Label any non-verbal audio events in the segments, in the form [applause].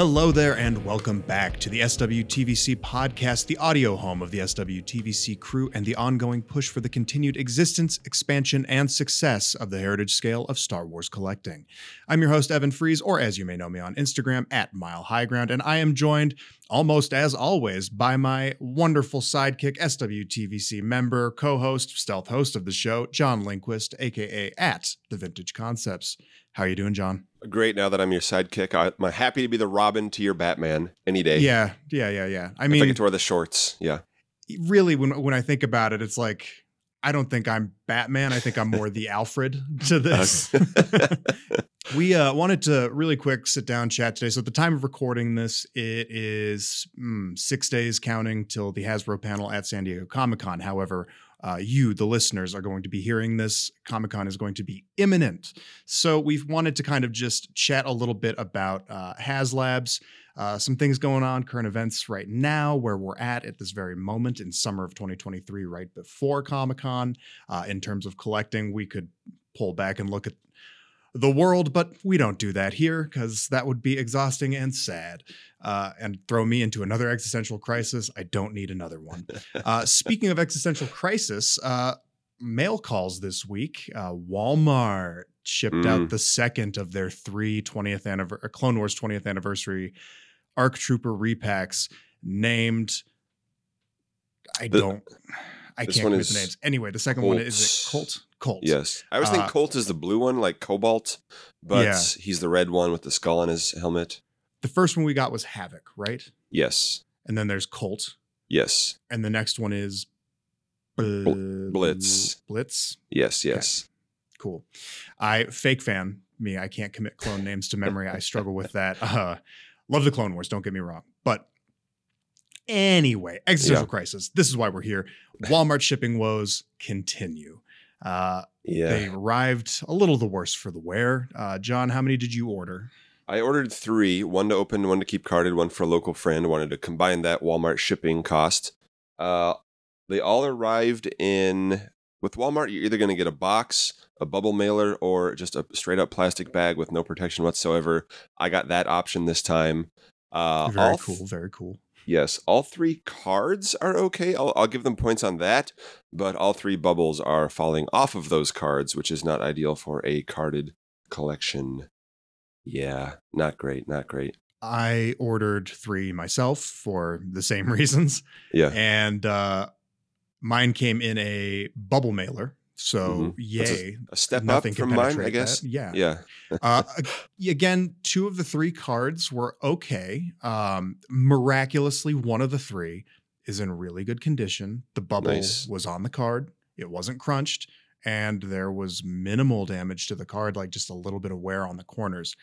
Hello there, and welcome back to the SWTVC podcast, the audio home of the SWTVC crew and the ongoing push for the continued existence, expansion, and success of the heritage scale of Star Wars collecting. I'm your host, Evan Fries, or as you may know me on Instagram, at Mile High Ground, and I am joined, almost as always, by my wonderful sidekick, SWTVC member, co host, stealth host of the show, John Lindquist, aka at The Vintage Concepts. How are you doing, John? Great. Now that I'm your sidekick, I, I'm happy to be the Robin to your Batman any day. Yeah, yeah, yeah, yeah. I If mean, I get to wear the shorts. Yeah. really when when I think about it, it's like I don't think I'm Batman. I think I'm more the Alfred [laughs] to this. [laughs] we uh, wanted to really quick sit down chat today. So at the time of recording this, it is mm, six days counting till the Hasbro panel at San Diego Comic Con. However, uh, you, the listeners, are going to be hearing this. Comic Con is going to be imminent. So we've wanted to kind of just chat a little bit about uh, HasLabs, uh, some things going on, current events right now, where we're at at this very moment in summer of 2023, right before Comic Con. Uh, in terms of collecting, we could pull back and look at the world, but we don't do that here because that would be exhausting and sad uh, and throw me into another existential crisis. I don't need another one. [laughs] Uh, speaking of existential crisis, uh, mail calls this week. Uh, Walmart shipped Mm. out the second of their three 20th anniversary, Clone Wars 20th anniversary ARC Trooper repacks named. I The- don't. I can't commit the names. Anyway, the second one is it Colt. Colt? Yes. I always Uh, think Colt is the blue one, like Cobalt, but Yeah. he's the red one with the skull on his helmet. The first one we got was Havoc, right? Yes. And then there's Colt, Yes. and the next one is Bl- Blitz. Blitz. Yes. Yes. Cool. I fake fan me. I can't commit clone names to memory. I struggle with that. [laughs] Uh, love the Clone Wars. Don't get me wrong, but anyway, existential Yeah. crisis. This is why we're here. Walmart shipping woes continue. Uh, Yeah. They arrived a little the worse for the wear. Uh, John, how many did you order? I ordered three, one to open, one to keep carded, one for a local friend. Wanted to combine that Walmart shipping cost. Uh, they all arrived in with Walmart. You're either going to get a box, a bubble mailer, or just a straight up plastic bag with no protection whatsoever. I got that option this time. Uh, Very cool. Very cool. Yes, all three cards are okay. I'll, I'll give them points on that, but all three bubbles are falling off of those cards, which is not ideal for a carded collection. Yeah, not great, not great. I ordered three myself for the same [laughs] reasons. Yeah, and uh, mine came in a bubble mailer. So Mhm. Yay! a step up nothing can from mine, I guess. that. Yeah. Yeah, uh, [laughs] again, two of the three cards were okay. Um, miraculously, one of the three is in really good condition. The bubble Nice. was on the card. It wasn't crunched, and there was minimal damage to the card, like just a little bit of wear on the corners.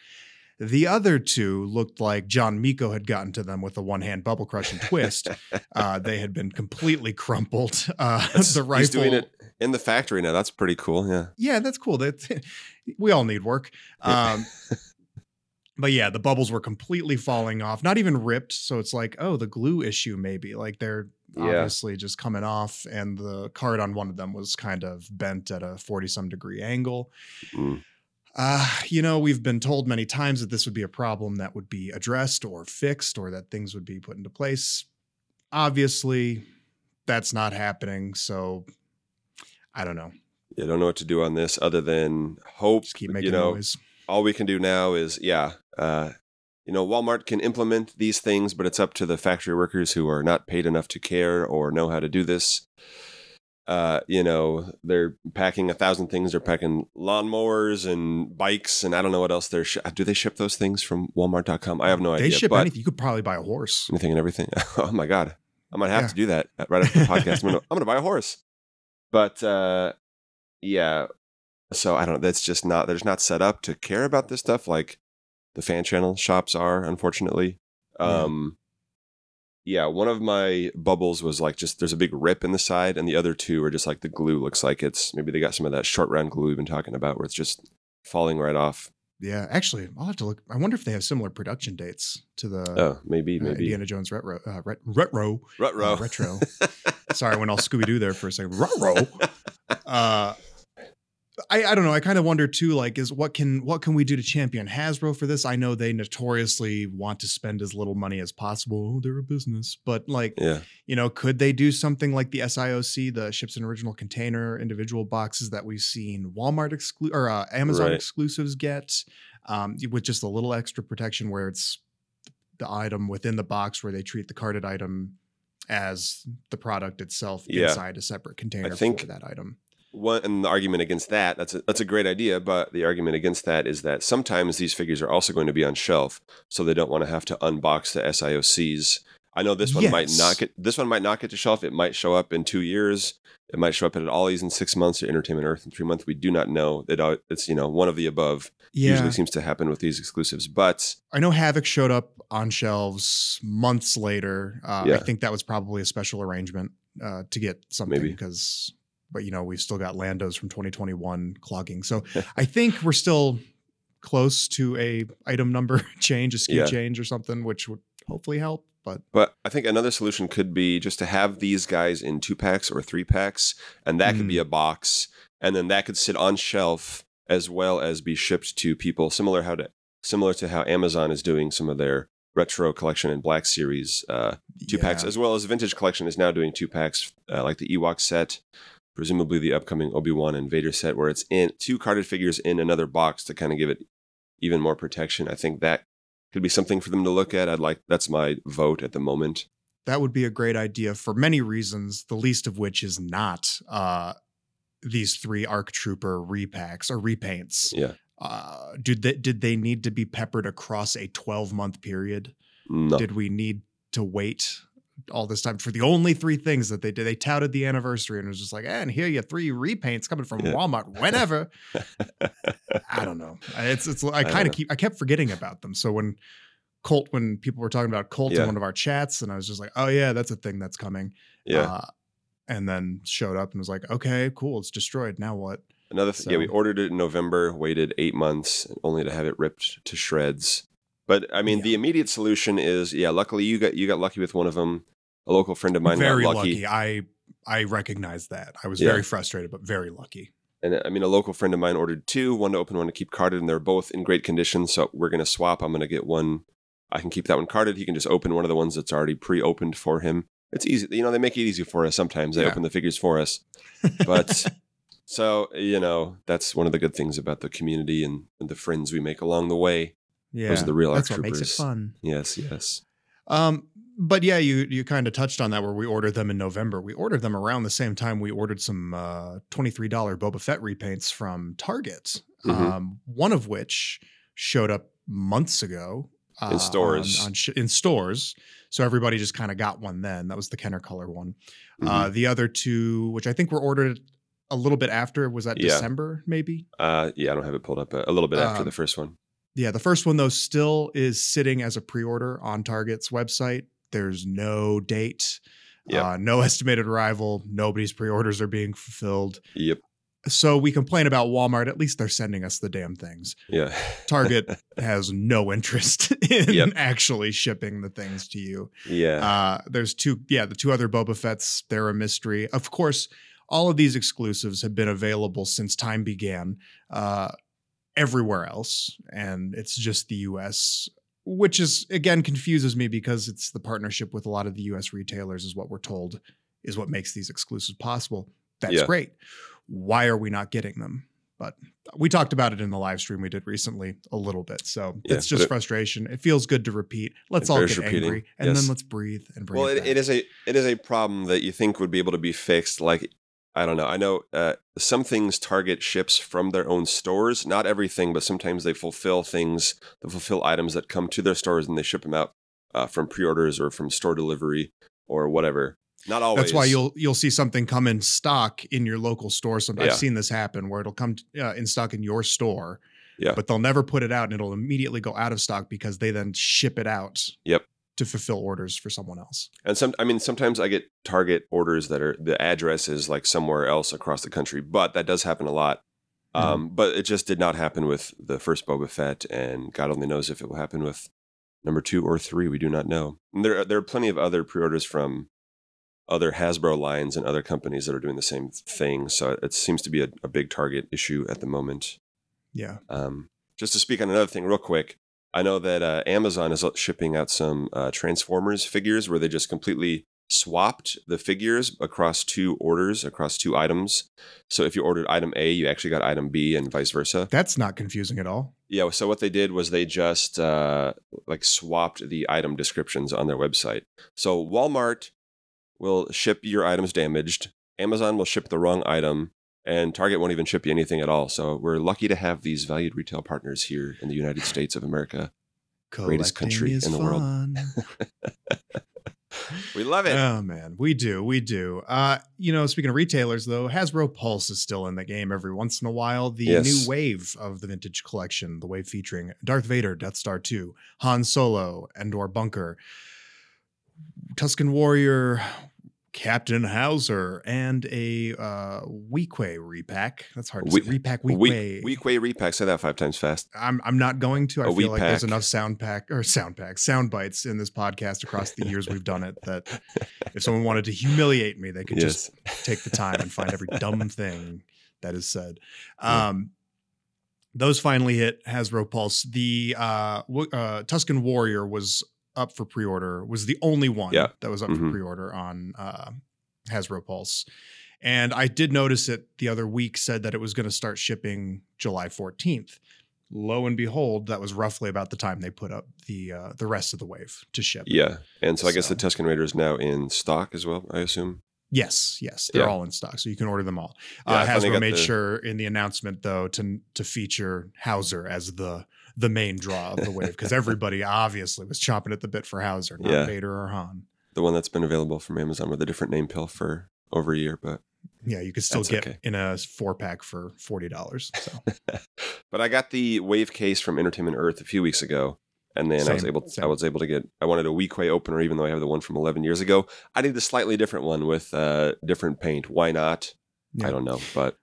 The other two looked like John Miko had gotten to them with a one hand bubble crush and twist. [laughs] uh, they had been completely crumpled. Uh, [laughs] the rifle. he's doing it in the factory now. That's pretty cool. Yeah, Yeah, that's cool. That [laughs] we all need work. Um, [laughs] but yeah, the bubbles were completely falling off, not even ripped. So it's like, oh, the glue issue maybe. Like they're Yeah. obviously just coming off, and the card on one of them was kind of bent at a forty some degree angle. Mm. Uh, you know, we've been told many times that this would be a problem that would be addressed or fixed, or that things would be put into place. Obviously, that's not happening. So I don't know. I don't know what to do on this other than hope. Just keep making you know, noise. all we can do now is yeah uh, you know walmart can implement these things but it's up to the factory workers who are not paid enough to care or know how to do this uh, you know they're packing a thousand things they're packing lawnmowers and bikes and i don't know what else they're sh- do they ship those things from walmart.com i have no They idea They ship anything. You could probably buy a horse. anything and everything [laughs] oh my god i might have Yeah. to do that right after the podcast i'm gonna i'm gonna buy a horse but uh yeah so i don't know that's just not they're just not set up to care about this stuff like the fan channel shops are unfortunately Yeah. um yeah one of my bubbles was like just there's a big rip in the side and the other two are just like the glue looks like it's maybe they got some of that short round glue we've been talking about where it's just falling right off Yeah, actually, I'll have to look. I wonder if they have similar production dates to the oh maybe uh, maybe Indiana Jones retro. Uh, ret- retro. Rut-row. uh, retro. Sorry, I went all Scooby Doo there for a second. Retro. [laughs] Uh, I, I don't know. I kind of wonder too, like, is what can what can we do to champion Hasbro for this? I know they notoriously want to spend as little money as possible. Oh, they're a business, but like, Yeah. you know, could they do something like the SIOC, the ships in original container individual boxes that we've seen Walmart exclu- or uh, Amazon Right. exclusives get, um, with just a little extra protection where it's the item within the box where they treat the carded item as the product itself Yeah. inside a separate container think- for that item. One and the argument against that that's a, that's a great idea, but the argument against that is that sometimes these figures are also going to be on shelf, so they don't want to have to unbox the SIOCs. I know this one might not get this one might not get to shelf. It might show up in two years. It might show up at Ollie's in six months or Entertainment Earth in three months. We do not know. It it's you know one of the above. Yeah. Usually seems to happen with these exclusives, but I know Havoc showed up on shelves months later. Uh, I think that was probably a special arrangement uh, to get something Maybe. because, but you know, we've still got Landos from 2021 clogging. So [laughs] I think we're still close to a item number [laughs] change, a SKU Yeah. change or something, which would hopefully help. But But I think another solution could be just to have these guys in two packs or three packs, and that could be a box, and then that could sit on shelf as well as be shipped to people. Similar how to similar to how Amazon is doing some of their retro collection and Black Series uh, two packs, as well as Vintage Collection is now doing two packs, uh, like the Ewok set, presumably the upcoming Obi Wan and Vader set, where it's in two carded figures in another box to kind of give it even more protection. I think that could be something for them to look at. I'd like that's my vote at the moment. that would be a great idea for many reasons, the least of which is not uh, these three ARC Trooper repacks or repaints. Yeah. Uh, did they, did they need to be peppered across a 12 month period? No. Did we need to wait all this time for the only three things that they did? They touted the anniversary and it was just like, eh, and here you three repaints coming from Yeah. Walmart whenever. I don't know. It's it's I [laughs] kind of keep I kept forgetting about them. So when Colt when people were talking about Colt Yeah. in one of our chats, and I was just like, oh yeah, that's a thing that's coming. yeah. Uh, and then showed up and was like, okay, cool, it's destroyed. Now what? Another th- yeah, we ordered it in November, waited eight months only to have it ripped to shreds. But I mean, Yeah. the immediate solution is yeah. Luckily, you got you got lucky with one of them. A local friend of mine very lucky. lucky, I I recognize that. I was Yeah. very frustrated, but very lucky. and I mean, a local friend of mine ordered two, one to open, one to keep carded, and they're both in great condition. So we're gonna swap. I'm gonna get one. I can keep that one carded. He can just open one of the ones that's already pre-opened for him. It's easy. You know, they make it easy for us. Sometimes they Yeah. open the figures for us. But [laughs] so you know, that's one of the good things about the community and, and the friends we make along the way. Yeah, Those are the real that's what makes it fun. Yes, yes. Um, but yeah, you you kind of touched on that where we ordered them in November. We ordered them around the same time we ordered some uh, twenty three dollar Boba Fett repaints from Target. Mhm. Um, one of which showed up months ago uh, on- stores. on sh- in stores. So everybody just kind of got one then. That was the Kenner color one. Mhm. Uh, the other two, which I think were ordered a little bit after, was that Yeah. December maybe? Uh, yeah, I don't have it pulled up. but A little bit after Um, the first one. Yeah, the first one though still is sitting as a pre-order on Target's website. There's no date, Yep. uh, no [laughs] estimated arrival. Nobody's pre-orders are being fulfilled. Yep. So we complain about Walmart. At least they're sending us the damn things. Yeah. Target [laughs] has no interest [laughs] in Yep. actually shipping the things to you. yeah. Uh, there's two, yeah, the two other Boba Fett's. They're a mystery. Of course, all of these exclusives have been available since time began, uh, everywhere else, and it's just the U.S., which is again confuses me because it's the partnership with a lot of the U.S. retailers, is what we're told, is what makes these exclusives possible. That's Yeah. great. Why are we not getting them? But we talked about it in the live stream we did recently a little bit. So Yeah, it's just it- frustration. It feels good to repeat. Let's all get repeating, angry and yes. then let's breathe and breathe. well, it, it is a it is a problem that you think would be able to be fixed. Like I don't know. I know uh, some things Target ships from their own stores. Not everything, but sometimes they fulfill things. They fulfill items that come to their stores and they ship them out uh, from pre-orders or from store delivery or whatever. Not always. That's why you'll you'll see something come in stock in your local store. Some I've seen this happen where it'll come uh, in stock in your store, Yeah. but they'll never put it out, and it'll immediately go out of stock because they then ship it out. Yep. To fulfill orders for someone else. And some, I mean, sometimes I get Target orders that are the address is like somewhere else across the country, but that does happen a lot. Mm-hmm. Um, but it just did not happen with the first Boba Fett, and God only knows if it will happen with number two or three. We do not know. And there, there are plenty of other pre-orders from other Hasbro lines and other companies that are doing the same thing. So it seems to be a, a big target issue at the moment. Yeah. Um, just to speak on another thing real quick, I know that uh, Amazon is shipping out some uh, Transformers figures where they just completely swapped the figures across two orders, across two items. So if you ordered item A, you actually got item B and vice versa. That's not confusing at all. Yeah. So what they did was they just uh, like swapped the item descriptions on their website. So Walmart will ship your items damaged. Amazon will ship the wrong item, and Target won't even ship you anything at all. So we're lucky to have these valued retail partners here in the United States of America, greatest country in the world. [laughs] we love it. Oh man, we do, we do. Uh, you know, speaking of retailers, though, Hasbro Pulse is still in the game every once in a while. The Yes. new wave of the vintage collection, the wave featuring Darth Vader, Death Star 2, Han Solo, Endor Bunker, Tusken Warrior, Captain Hauser, and a uh Weequay repack. That's hard to We- say. Repack Weequay. Weequay repack. Say that five times fast. I'm I'm not going to. I A feel like there's enough sound pack or sound packs, sound bites in this podcast across the years we've done it that [laughs] if someone wanted to humiliate me, they could just take the time and find every dumb [laughs] thing that is said. Yeah. Um, those finally hit Hasbro Pulse. The uh, uh, Tusken Warrior was up for pre-order. Was the only one Yeah. that was up for Mhm. pre-order on uh, Hasbro Pulse. And I did notice it the other week said that it was going to start shipping July 14th. Lo and behold, that was roughly about the time they put up the uh, the rest of the wave to ship. Yeah. And so I guess the Tusken Raider is now in stock as well, I assume. Yes, yes, they're Yeah. all in stock, so you can order them all. Yeah, uh, Hasbro made the- sure in the announcement though to to feature Hauser as the the main draw of the wave because [laughs] everybody obviously was chomping at the bit for Hauser, not Yeah. Vader or Han. The one that's been available from Amazon with a different name pill for over a year, but Yeah, you could still That's get okay. in a four pack for forty dollars. So [laughs] but I got the wave case from Entertainment Earth a few weeks ago, and then I was Same, able same. I was able to get I wanted a Weequay opener, even though I have the one from 11 years ago. I need a slightly different one with uh, different paint. Why not? Yeah. I don't know, but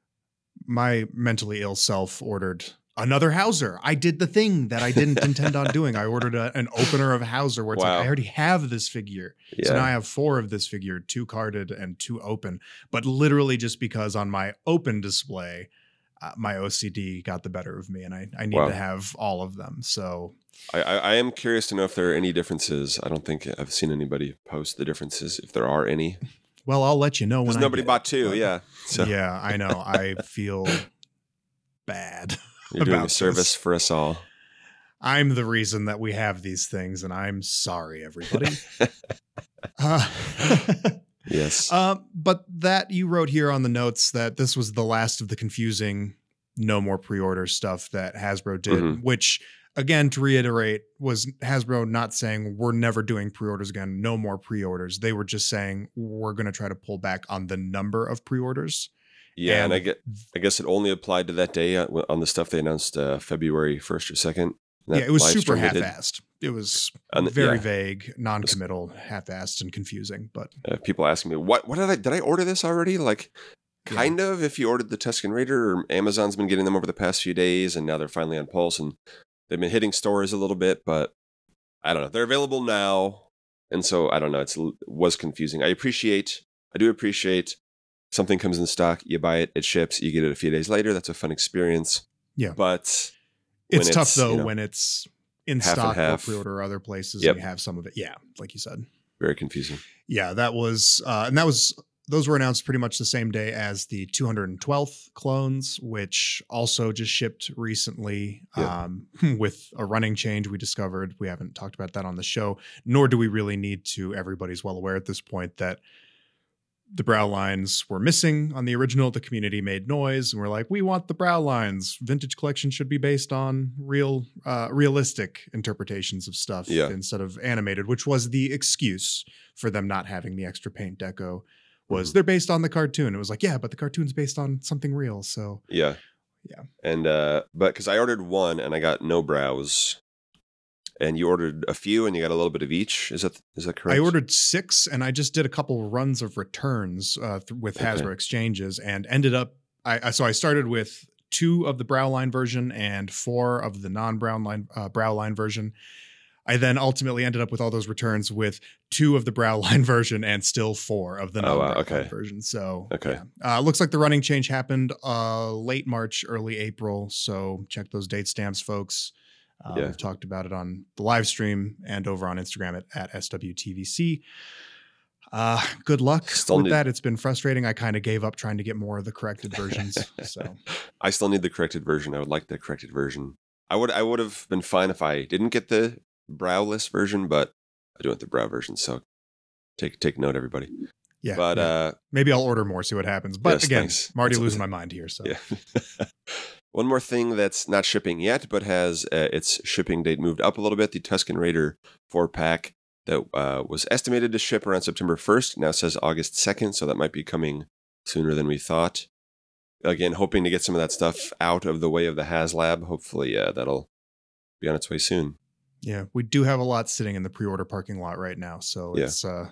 my mentally ill self ordered another Hauser. I did the thing that I didn't intend on doing. I ordered a, an opener of Hauser where it's Wow. like I already have this figure. yeah, So now I have four of this figure, two carded and two open. But literally just because on my open display, uh, my OCD got the better of me, and I, I need Wow. to have all of them. So I, I, I am curious to know if there are any differences. I don't think I've seen anybody post the differences, if there are any. well, I'll let you know when nobody get bought two, but- yeah. So Yeah, I know. I feel bad. [laughs] you're doing a service this. for us all. I'm the reason that we have these things, and I'm sorry, everybody. [laughs] uh, [laughs] Yes. [laughs] Uh, but that you wrote here on the notes that this was the last of the confusing no more pre-order stuff that Hasbro did, Mhm. which again to reiterate was Hasbro not saying we're never doing pre-orders again, no more pre-orders. They were just saying we're going to try to pull back on the number of pre-orders. Yeah, and, I get. I guess it only applied to that day on the stuff they announced uh, February first or second. Yeah, it was super half-assed. It was And- very yeah. vague, non-committal, half-assed, and confusing. But Uh, people asking me, "What? What did I? Did I order this already?" Like, Yeah. kind of. If you ordered the Tusken Raider, or Amazon's been getting them over the past few days, and now they're finally on Pulse, and they've been hitting stores a little bit, but I don't know. They're available now, and so I don't know. It's was confusing. I appreciate. I do appreciate. Something comes in stock, you buy it, it ships, you get it a few days later. That's a fun experience. Yeah. but it's tough though you know, when it's in stock or pre-order other places Yep. and you have some of it. Yeah, like you said. very confusing. Yeah, that was uh and that was those were announced pretty much the same day as the 212th clones, which also just shipped recently um, [laughs] with a running change we discovered. We haven't talked about that on the show, nor do we really need to. Everybody's well aware at this point that the brow lines were missing on the original. The community made noise, and we're like, we want the brow lines. Vintage collection should be based on real, uh, realistic interpretations of stuff Yeah. instead of animated, which was the excuse for them not having the extra paint deco. Was Mhm. they're based on the cartoon? It was like, yeah, but the cartoon's based on something real. So Yeah. Yeah. And uh but because I ordered one and I got no brows. And you ordered a few and you got a little bit of each. Is that is that correct? I ordered six, and I just did a couple of runs of returns uh, th- with Okay. Hasbro exchanges, and ended up. I, I so I started with two of the brow line version and four of the non brown line uh, brow line version. I then ultimately ended up with all those returns with two of the brow [laughs] line version and still four of the Oh, wow, non okay. version. So Okay. yeah. uh, looks like the running change happened uh, late March, early April. So check those date stamps, folks. Uh, Yeah. We've talked about it on the live stream and over on Instagram at, at SWTVC. Uh, good luck Still with need- that. It's been frustrating. I kind of gave up trying to get more of the corrected [laughs] versions. so I still need the corrected version. I would like the corrected version. I would I would have been fine if I didn't get the browless version, but I do want the brow version. So take take note, everybody. yeah, but yeah. uh maybe I'll order more, see what happens. But Yes, again, thanks. I'm already That's- losing my mind here. So yeah. [laughs] One more thing that's not shipping yet, but has uh, its shipping date moved up a little bit. The Tusken Raider four pack that uh, was estimated to ship around September 1st now says August 2nd, so that might be coming sooner than we thought. Again, hoping to get some of that stuff out of the way of the HasLab. Hopefully, uh, that'll be on its way soon. Yeah, we do have a lot sitting in the pre-order parking lot right now, so Yeah. it's uh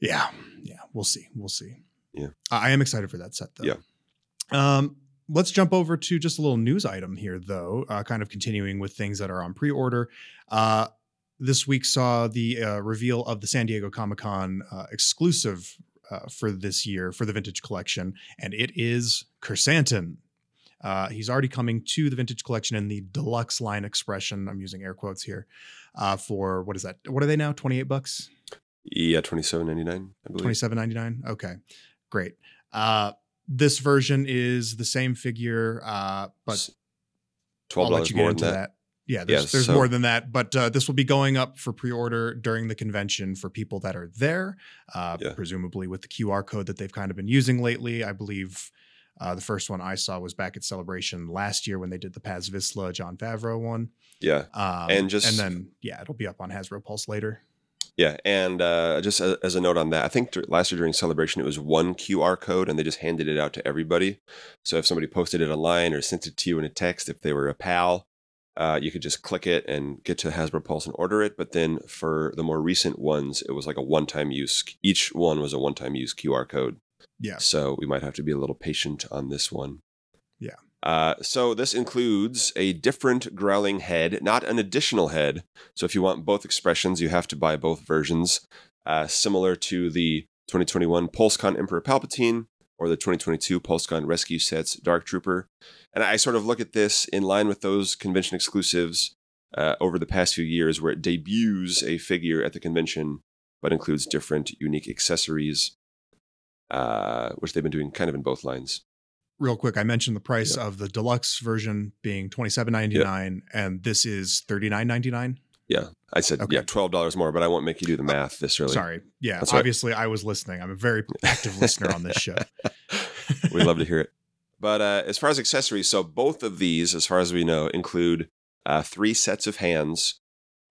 yeah, yeah, we'll see. We'll see. Yeah. I I am excited for that set though. Yeah. Um let's jump over to just a little news item here though, uh, kind of continuing with things that are on pre-order. Uh this week saw the uh, reveal of the San Diego Comic-Con uh, exclusive uh, for this year for the vintage collection and it is Krrsantan. Uh, he's already coming to the vintage collection in the deluxe line expression. I'm using air quotes here uh, for what is that? What are they now? 28 bucks, Yeah, twenty seven ninety nine, I believe. 27.99. Okay, great. This version is the same figure, uh, but twelve dollars more into than that. that. Yeah, there's, Yes, there's so- more than that, but uh, this will be going up for pre-order during the convention for people that are there, uh, Yeah. presumably with the QR code that they've kind of been using lately. I believe uh, the first one I saw was back at Celebration last year when they did the Paz Vizsla Jon Favreau one. Yeah, Um, And just- and then yeah, it'll be up on Hasbro Pulse later. Yeah, and uh, just as, as a note on that, I think last year during celebration it was one QR code, and they just handed it out to everybody. So if somebody posted it online or sent it to you in a text, if they were a pal, uh, you could just click it and get to Hasbro Pulse and order it. But then for the more recent ones, it was like a one-time use. Each one was a one-time use QR code. Yeah. So we might have to be a little patient on this one. Uh, so this includes a different growling head, not an additional head. So if you want both expressions, you have to buy both versions, uh, similar to the 2021 PulseCon Emperor Palpatine or the 2022 PulseCon Rescue Sets Dark Trooper. And I sort of look at this in line with those convention exclusives uh, over the past few years, where it debuts a figure at the convention, but includes different unique accessories, uh, which they've been doing kind of in both lines. Real quick, I mentioned the price Yeah. of the deluxe version being twenty seven ninety nine, and this is thirty nine ninety nine. Yeah, I said Okay. yeah, twelve dollars more, but I won't make you do the math this early. Sorry, yeah. That's all right. obviously, I was listening. I'm a very active listener on this [laughs] show. we love to [laughs] hear it. But uh, as far as accessories, so both of these, as far as we know, include uh, three sets of hands,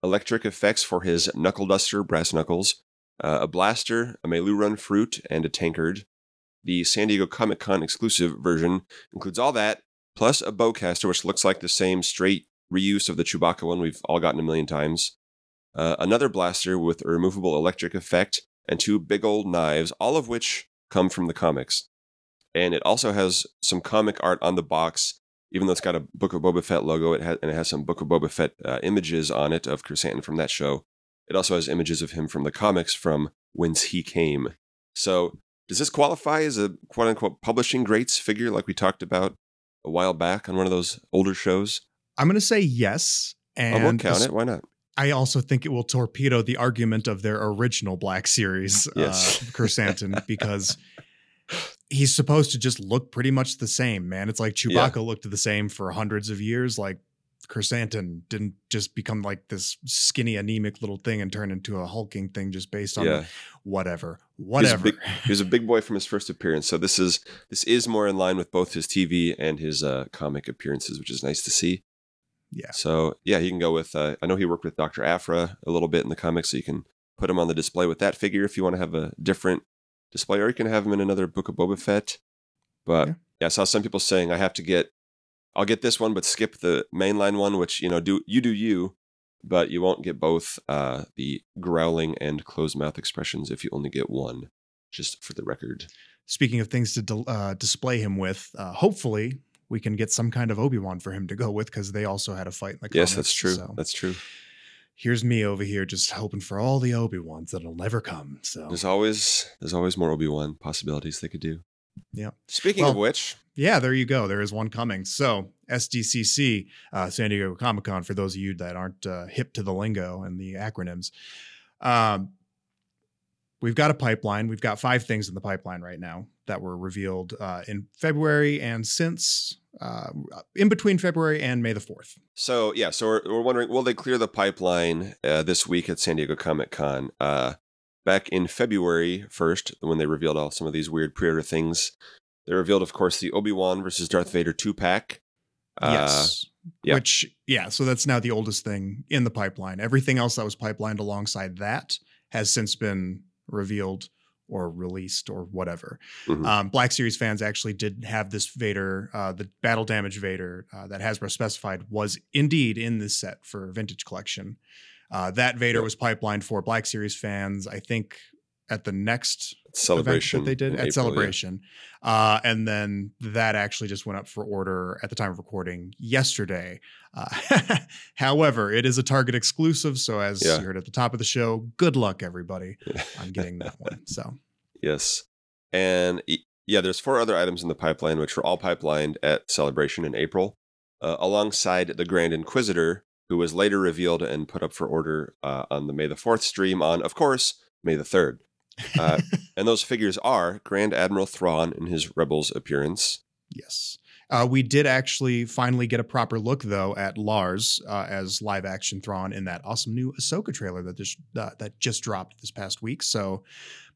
electric effects for his knuckle duster, brass knuckles, uh, a blaster, a meiloorun fruit, and a tankard. The San Diego Comic Con exclusive version includes all that, plus a bowcaster, which looks like the same straight reuse of the Chewbacca one we've all gotten a million times. Uh, another blaster with a removable electric effect, and two big old knives, all of which come from the comics and it also has some comic art on the box. Even though it's got a Book of Boba Fett logo, it has and it has some Book of Boba Fett uh, images on it of Chrysanthemum from that show. It also has images of him from the comics from whence he came. So, does this qualify as a quote unquote publishing greats figure like we talked about a while back on one of those older shows? I'm going to say yes, and I won't count it. Why not? I also think it will torpedo the argument of their original Black Series, [laughs] Yes. uh, Krrsantan, because he's supposed to just look pretty much the same, man. It's like Chewbacca looked the same for hundreds of years. Like Krrsantan didn't just become like this skinny, anemic little thing and turn into a hulking thing just based on Yeah. whatever, whatever. big- He was a big boy from [laughs] his first appearance, so this is this is more in line with both his TV and his uh, comic appearances, which is nice to see. yeah. So yeah, he can go with. Uh, I know he worked with Doctor Aphra a little bit in the comics, so you can put him on the display with that figure if you want to have a different display, or you can have him in another Book of Boba Fett. But Yeah. yeah, I saw some people saying I have to get, I'll get this one, but skip the mainline one, which you know do you do you, but you won't get both uh, the growling and closed mouth expressions if you only get one. Just for the record. Speaking of things to uh, display him with, uh, hopefully we can get some kind of Obi Wan for him to go with because they also had a fight in the yes, comics, that's true. so- That's true. here's me over here just hoping for all the Obi Wans that'll never come. So There's always there's always more Obi Wan possibilities they could do. Yeah. Speaking of which, yeah, there you go. There is one coming. So SDCC, uh, San Diego Comic Con, for those of you that aren't uh, hip to the lingo and the acronyms, um, we've got a pipeline. We've got five things in the pipeline right now that were revealed uh, in February and since uh, in between February and May the fourth. so yeah, so we're, we're wondering, will they clear the pipeline uh, this week at San Diego Comic Con? Back in February first, when they revealed all some of these weird pre-order things, they revealed, of course, the Obi Wan versus Darth Vader two pack. Uh, yes. yeah. Which, yeah, so that's now the oldest thing in the pipeline. Everything else that was pipelined alongside that has since been revealed or released or whatever. Mhm. Um, Black Series fans actually did have this Vader, uh, the battle damage Vader uh, that Hasbro specified was indeed in this set for Vintage Collection. Uh, that Vader Yep. was pipelined for Black Series fans, I think, at the next celebration that they did at April, yeah. celebration uh, and then that actually just went up for order at the time of recording yesterday uh, [laughs] however it is a target exclusive so as Yeah. you heard at the top of the show good luck everybody [laughs] on getting that one so Yes. And yeah, there's four other items in the pipeline, which were all pipelined at Celebration in April, uh, alongside the Grand Inquisitor, who was later revealed and put up for order uh, on the May the 4th stream on, of course, May the 3rd. Uh, [laughs] and those figures are Grand Admiral Thrawn in his Rebels appearance. yes uh, we did actually finally get a proper look though at Lars uh, as live action Thrawn in that awesome new Ahsoka trailer that just uh, that just dropped this past week. So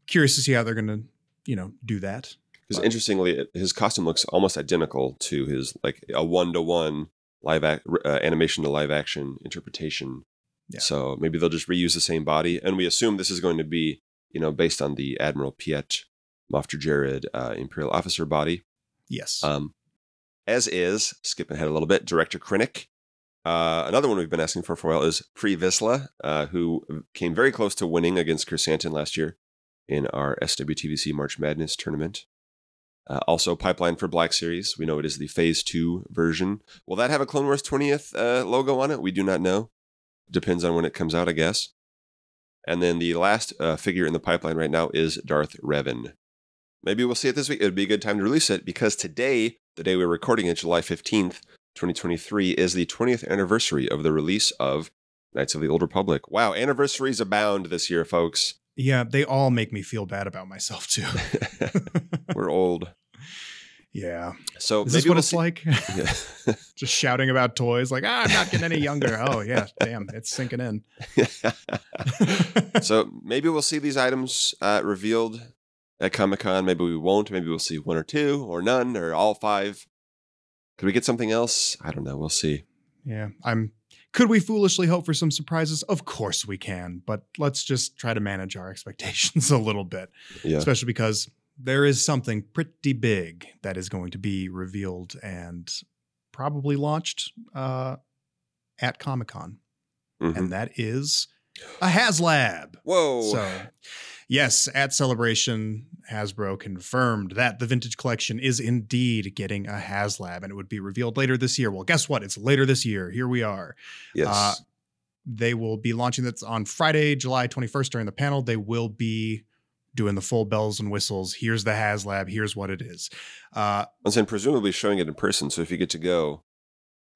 curious to see how they're going to you know do that. Because interestingly, his costume looks almost identical to his, like a one to one live ac- uh, animation to live action interpretation. Yeah. So maybe they'll just reuse the same body, and we assume this is going to be, you know, based on the Admiral Piet, Moff Jerjerrod uh, Imperial officer body. Yes. Um, as is, skipping ahead a little bit, director Krennic. Uh, another one we've been asking for for a while is Pre Vizsla, uh, who came very close to winning against Krrsantan last year in our SWTVC March Madness tournament. Uh, also, pipeline for Black Series. We know it is the Phase 2 version. Will that have a Clone Wars 20th uh, logo on it? We do not know. Depends on when it comes out, I guess. And then the last uh, figure in the pipeline right now is Darth Revan. Maybe we'll see it this week. It would be a good time to release it because today, the day we're recording it, July 15th, 2023, is the 20th anniversary of the release of Knights of the Old Republic. Wow, anniversaries abound this year, folks. Yeah, they all make me feel bad about myself too. [laughs] we're old. yeah. So Is maybe this what we'll it's see- like? [laughs] Yeah. [laughs] Just shouting about toys, like, ah, I'm not getting any younger. Oh, yeah, damn, it's sinking in. so maybe we'll see these items uh, revealed at Comic Con. Maybe we won't. Maybe we'll see one or two, or none, or all five. Could we get something else? I don't know. We'll see. yeah, I'm. Could we foolishly hope for some surprises? Of course we can, but let's just try to manage our [laughs] expectations a little bit, Yeah. especially because there is something pretty big that is going to be revealed and probably launched uh, at Comic Con, Mhm. and that is a HasLab. Whoa. So, yes, at Celebration, Hasbro confirmed that the vintage collection is indeed getting a HasLab and it would be revealed later this year. Well, guess what? It's later this year. Here we are. yes. uh, They will be launching this on Friday, July 21st during the panel. They will be doing the full bells and whistles. Here's the HasLab. Here's what it is. Uh, and presumably showing it in person. So if you get to go,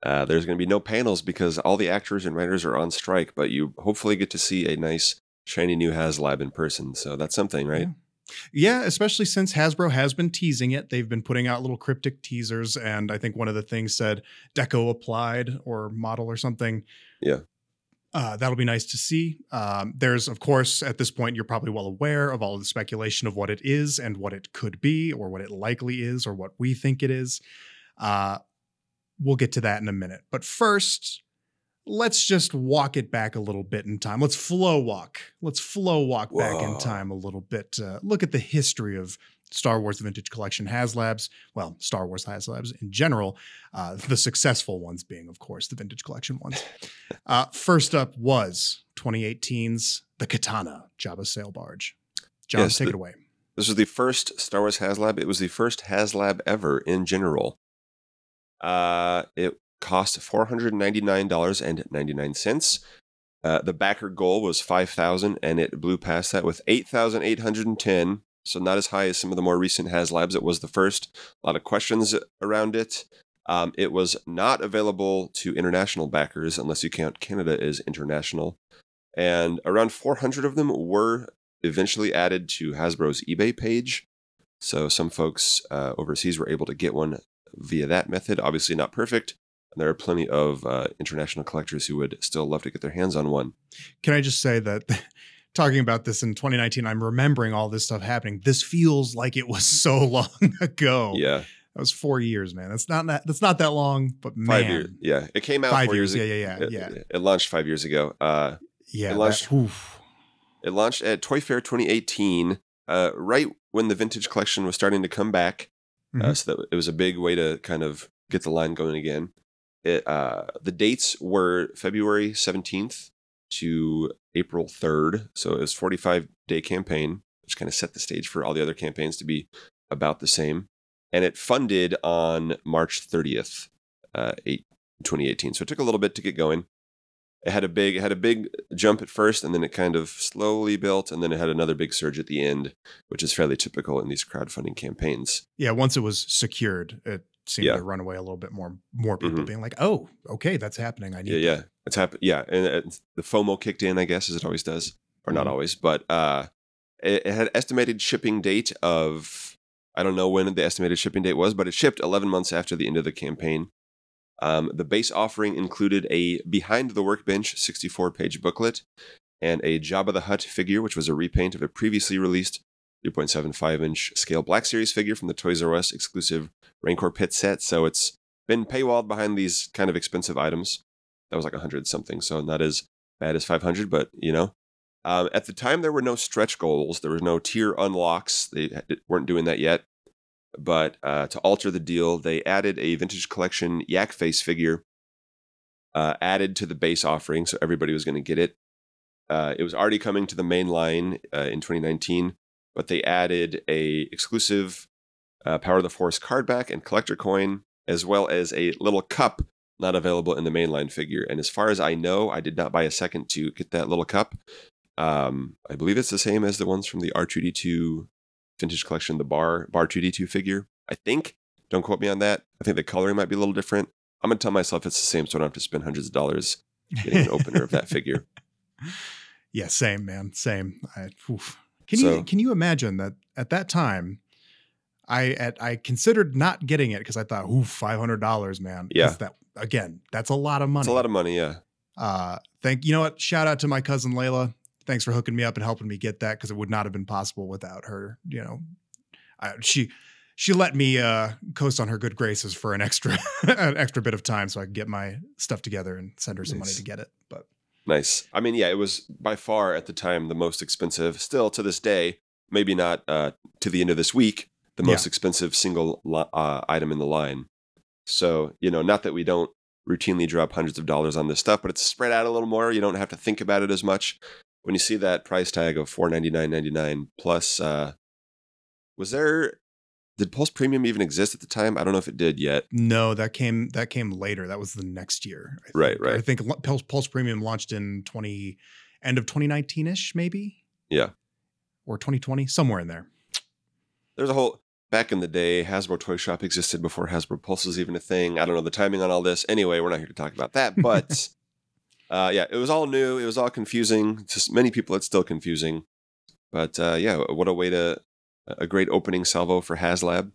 uh, there's going to be no panels because all the actors and writers are on strike. But you hopefully get to see a nice shiny new HasLab in person. So that's something, right? Yeah, especially since Hasbro has been teasing it. They've been putting out little cryptic teasers. And I think one of the things said Deco applied or model or something. Yeah. Uh, that'll be nice to see. Um, there's, of course, at this point, you're probably well aware of all of the speculation of what it is and what it could be, or what it likely is, or what we think it is. Uh, we'll get to that in a minute. But first, let's just walk it back a little bit in time. Let's flow walk. Let's flow walk back in time a little bit. Uh, look at the history of Star Wars: Vintage Collection HasLabs. Well, Star Wars HasLabs in general. Uh, the successful ones being, of course, the Vintage Collection ones. [laughs] Uh, first up was 2018's The Khetanna Jabba Sail Barge. John, Yes, take the- it away. This was the first Star Wars HasLab. It was the first HasLab ever in general. Uh, it cost four hundred ninety nine dollars and ninety nine cents. Uh, the backer goal was 5,000, and it blew past that with 8,810. So not as high as some of the more recent HasLabs. It was the first. A lot of questions around it. Um, it was not available to international backers unless you count Canada as international. And around 400 of them were eventually added to Hasbro's eBay page. So some folks uh, overseas were able to get one via that method. Obviously, not perfect. And there are plenty of uh, international collectors who would still love to get their hands on one. Can I just say that [laughs] talking about this in 2019, I'm remembering all this stuff happening. This feels like it was so [laughs] long ago. Yeah, that was four years, man. That's not that. That's not that long, but man, five years. Yeah, it came out five four years. years. Yeah, yeah, yeah, yeah. It, it launched five years ago. Uh, yeah, it launched- that- It launched at Toy Fair 2018, uh, right when the vintage collection was starting to come back. Uh, Mhm. so that it was a big way to kind of get the line going again. It, uh, the dates were February 17th to April 3rd. So it was 45 day campaign, which kind of set the stage for all the other campaigns to be about the same. And it funded on March 30th, uh, 8, 2018. So it took a little bit to get going. It had a big it had a big jump at first, and then it kind of slowly built, and then it had another big surge at the end, which is fairly typical in these crowdfunding campaigns. Yeah, once it was secured, it seemed Yeah. to run away a little bit more. More people Mhm. being like, "Oh, okay, that's happening. I need." Yeah, yeah, it's happened. Yeah, and it, the FOMO kicked in, I guess, as it always does, or not Mhm. always, but uh, it, it had estimated shipping date of I don't know when the estimated shipping date was, but it shipped 11 months after the end of the campaign. Um, the base offering included a behind the workbench 64 page booklet and a Jabba the Hutt figure, which was a repaint of a previously released 3.75 inch scale Black Series figure from the Toys R Us exclusive Rancor Pit set. So it's been paywalled behind these kind of expensive items. That was like 100 something, so not as bad as 500, but you know. Um, at the time, there were no stretch goals. There was no tier unlocks. They weren't doing that yet. But uh, to alter the deal, they added a vintage collection Yak Face figure uh, added to the base offering, so everybody was going to get it. Uh, it was already coming to the main line uh, in 2019, but they added a exclusive uh, Power of the Force card back and collector coin, as well as a little cup not available in the mainline figure. And as far as I know, I did not buy a second to get that little cup. Um, I believe it's the same as the ones from the R2D2 vintage collection, the bar bar 2D2 figure. I think. Don't quote me on that. I think the coloring might be a little different. I'm gonna tell myself it's the same, so I don't have to spend hundreds of dollars getting an opener of that figure. [laughs] yeah, same man, same. I, oof. Can you can you imagine that at that time, I at I considered not getting it because I thought, ooh, five hundred dollars, man. Yeah. that again, that's a lot of money. It's a lot of money, yeah. uh, thank you know what? Shout out to my cousin Layla. Thanks for hooking me up and helping me get that because it would not have been possible without her. You know, I, she she let me uh, coast on her good graces for an extra [laughs] an extra bit of time so I could get my stuff together and send her some money to get it. But Nice. I mean, yeah, it was by far at the time the most expensive. Still to this day, maybe not uh, to the end of this week, the Yeah. most expensive single uh, item in the line. So you know, not that we don't routinely drop hundreds of dollars on this stuff, but it's spread out a little more. You don't have to think about it as much. When you see that price tag of four ninety nine ninety nine plus, uh, was there? Did Pulse Premium even exist at the time? I don't know if it did yet. no, that came that came later. That was the next year. I Right, right. I think Pulse, Pulse Premium launched in twenty end of twenty nineteen ish, maybe. Yeah. Or twenty twenty, somewhere in there. There's a whole back in the day, Hasbro Toy Shop existed before Hasbro Pulse was even a thing. I don't know the timing on all this. Anyway, we're not here to talk about that. But [laughs] uh, yeah, it was all new. It was all confusing. To many people, it's still confusing. But uh, yeah, what a way to a great opening salvo for HasLab.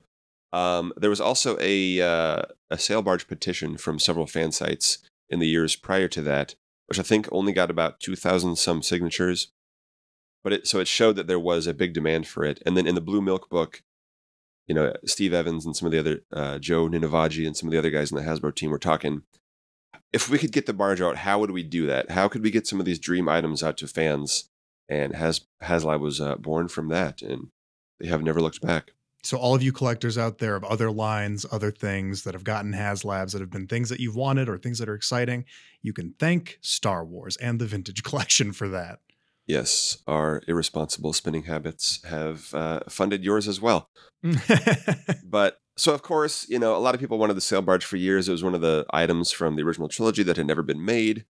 Um, there was also a uh, a sail barge petition from several fan sites in the years prior to that, which I think only got about two thousand some signatures. But it so it showed that there was a big demand for it. And then in the Blue Milk book, you know, Steve Evans and some of the other uh, Joe Ninavaji and some of the other guys in the Hasbro team were talking. If we could get the barge out, how would we do that? How could we get some of these dream items out to fans? And Has HasLab was uh, born from that, and they have never looked back. So all of you collectors out there of other lines, other things that have gotten HasLabs that have been things that you've wanted or things that are exciting, you can thank Star Wars and the Vintage [laughs] Collection for that. Yes, our irresponsible spending habits have uh, funded yours as well. [laughs] But so, of course, you know, a lot of people wanted the sail barge for years. It was one of the items from the original trilogy that had never been made.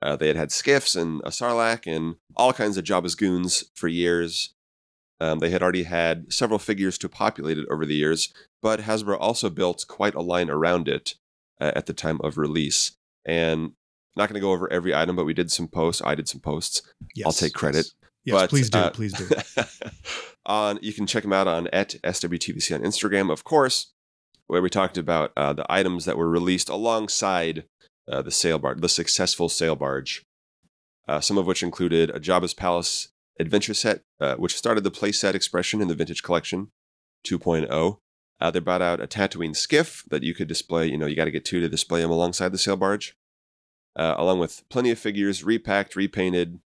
Uh, they had had skiffs and a sarlacc and all kinds of Jabba's goons for years. Um, they had already had several figures to populate it over the years, but Hasbro also built quite a line around it uh, at the time of release. And not going to go over every item, but we did some posts. I did some posts. Yes, I'll take credit. Yes, But, please do. uh, please do. [laughs] on you can check them out on at SWTVC on Instagram, of course, where we talked about uh, the items that were released alongside uh, the sail barge, the successful sail barge. Uh, some of which included a Jabba's Palace adventure set, uh, which started the playset expression in the Vintage Collection 2.0. Uh, they brought out a Tatooine skiff that you could display. You know, you got to get two to display them alongside the sail barge, uh, along with plenty of figures repacked, repainted,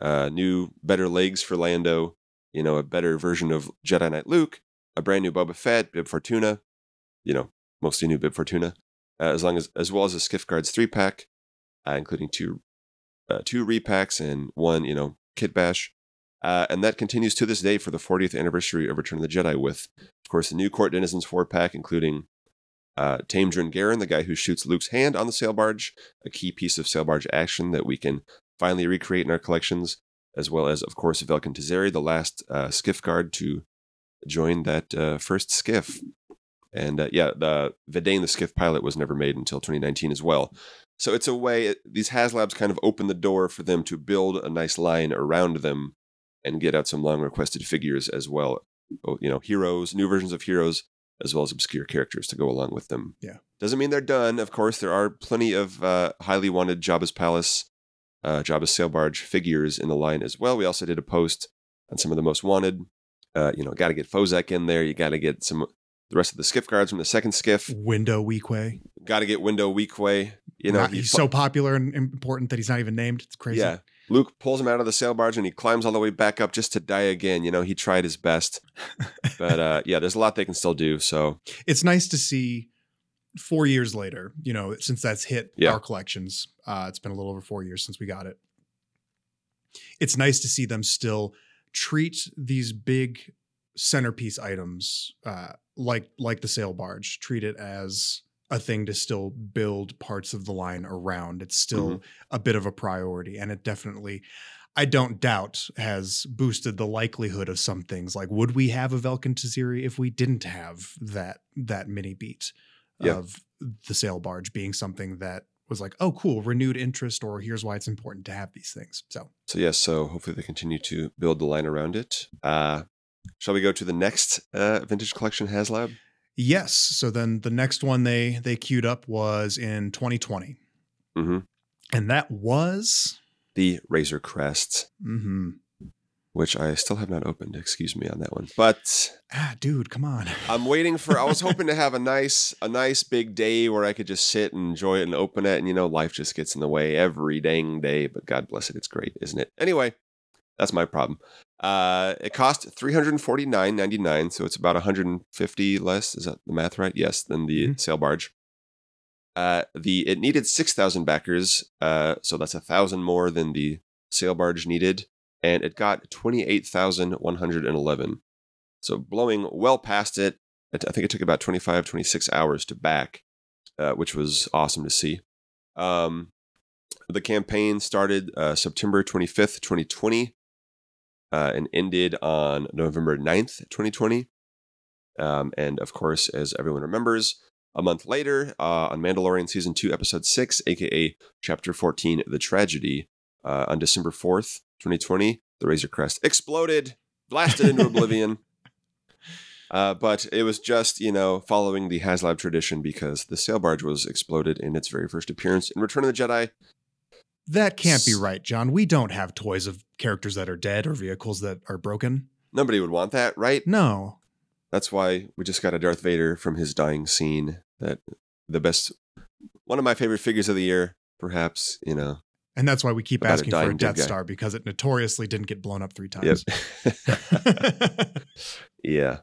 uh, new, better legs for Lando, you know, a better version of Jedi Knight Luke, a brand new Boba Fett, Bib Fortuna, you know, mostly new Bib Fortuna, uh, as long as as well as a Skiff Guards three pack, uh, including two two repacks and one, you know, kit bash. Uh, and that continues to this day for the 40th anniversary of Return of the Jedi, with, of course, the new Court Denizens four pack, including uh, Taym Dren-garen, the guy who shoots Luke's hand on the sail barge, a key piece of sail barge action that we can finally recreate in our collections, as well as, of course, Velken Tezeri, the last uh, skiff guard to join that uh, first skiff. And uh, yeah, the Vidane, the skiff pilot, was never made until 2019 as well. So it's a way, these HasLabs kind of open the door for them to build a nice line around them and get out some long requested figures as well. Oh, You know, heroes, new versions of heroes, as well as obscure characters to go along with them. Yeah. Doesn't mean they're done. Of course, there are plenty of uh, highly wanted Jabba's Palace, uh, Jabba's sail barge figures in the line as well. We also did a post on some of the most wanted. Uh, you know, got to get Fozak in there. You got to get some the rest of the skiff guards from the second skiff. Window Weequay. Got to get Window Weequay. You know, Not- he he's fu- so popular and important that he's not even named. It's crazy. Yeah. Luke pulls him out of the sail barge and he climbs all the way back up just to die again. You know, he tried his best. [laughs] But uh, yeah, there's a lot they can still do. So it's nice to see four years later, you know, since that's hit Yeah. our collections. Uh, it's been a little over four years since we got it. It's nice to see them still treat these big centerpiece items uh, like like the sail barge, treat it as a thing to still build parts of the line around. It's still a bit of a priority, and it definitely. I don't doubt has boosted the likelihood of some things. Like, would we have a Velken Tezeri if we didn't have that that mini beat Yeah. of the sail barge being something that was like, oh, cool, renewed interest, or here's why it's important to have these things. So so yes, so hopefully they continue to build the line around it. Uh, shall we go to the next uh, vintage collection HasLab? Yes, so then the next one they they queued up was in 2020, hmm and that was The Razor Crest, hmm which I still have not opened. Excuse me on that one, but ah, dude, come on. [laughs] I'm waiting for. I was hoping to have a nice, a nice big day where I could just sit and enjoy it and open it. And you know, life just gets in the way every dang day. But God bless it, it's great, isn't it? Anyway, that's my problem. Uh, it cost three hundred forty nine ninety nine, so it's about one hundred and fifty less. Is that the math right? Yes, than the Mhm. sail barge. Uh, the it needed six thousand backers, uh, so that's a thousand more than the sail barge needed, and it got twenty eight thousand one hundred and eleven. So blowing well past it. It- I think it took about 25, 26 hours to back, uh, which was awesome to see. Um, the campaign started uh, September 25th, 2020, uh, and ended on November 9th, 2020. Um, and of course, as everyone remembers, a month later, uh, on Mandalorian Season 2, Episode 6, aka Chapter 14, The Tragedy, uh, on December 4th, 2020, the Razor Crest exploded, blasted into oblivion. [laughs] Uh, but it was just, you know, following the HasLab tradition because the sail barge was exploded in its very first appearance in Return of the Jedi. That can't be right, John. We don't have toys of characters that are dead or vehicles that are broken. Nobody would want that, right? No. That's why we just got a Darth Vader from his dying scene. That the best, one of my favorite figures of the year, perhaps. You know, And that's why we keep About a asking for a dying dead Death guy. Star because it notoriously didn't get blown up three yep, times. [laughs] yeah.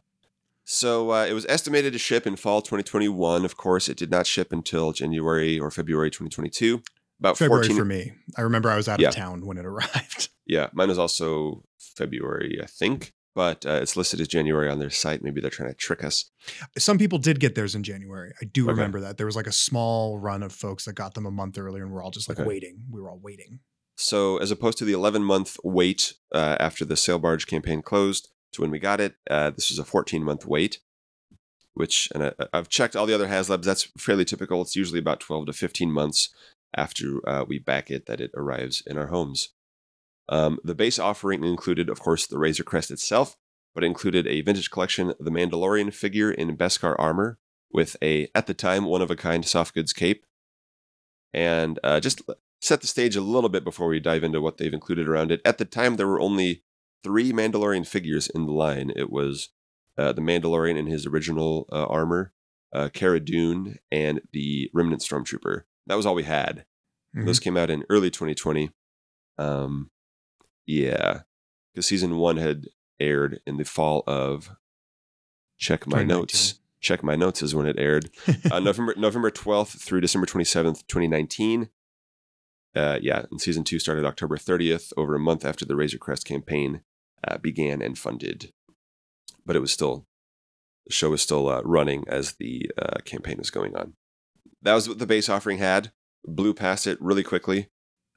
So uh, it was estimated to ship in fall 2021. Of course, it did not ship until January or February 2022. About February 14 for me. I remember I was out Yeah. of town when it [laughs] arrived. Yeah, mine was also February, I think. but uh, it's listed as January on their site. Maybe they're trying to trick us. Some people did get theirs in January. I do Okay. remember that. There was like a small run of folks that got them a month earlier and we're all just like Okay. waiting. We were all waiting. So, as opposed to the 11 month wait uh, after the sail barge campaign closed to when we got it, uh, this was a 14 month wait, which, and I, I've checked all the other HasLabs, that's fairly typical. It's usually about 12 to 15 months after uh, we back it that it arrives in our homes. Um, the base offering included, of course, the Razor Crest itself, but included a vintage collection, the Mandalorian figure in Beskar armor with a, at the time, one of a kind soft goods cape. And uh, just set the stage a little bit before we dive into what they've included around it. At the time, there were only three Mandalorian figures in the line. It was uh, the Mandalorian in his original uh, armor, uh, Cara Dune, and the Remnant Stormtrooper. That was all we had. Mhm. Those came out in early 2020. Um, yeah, because season one had aired in the fall of. Check my notes. Check my notes is when it aired uh, [laughs] November November 12th through December 27th, 2019. Uh, yeah, and season two started October 30th, over a month after the Razor Crest campaign uh, began and funded. But it was still, the show was still uh, running as the uh, campaign was going on. That was what the base offering had. Blew past it really quickly.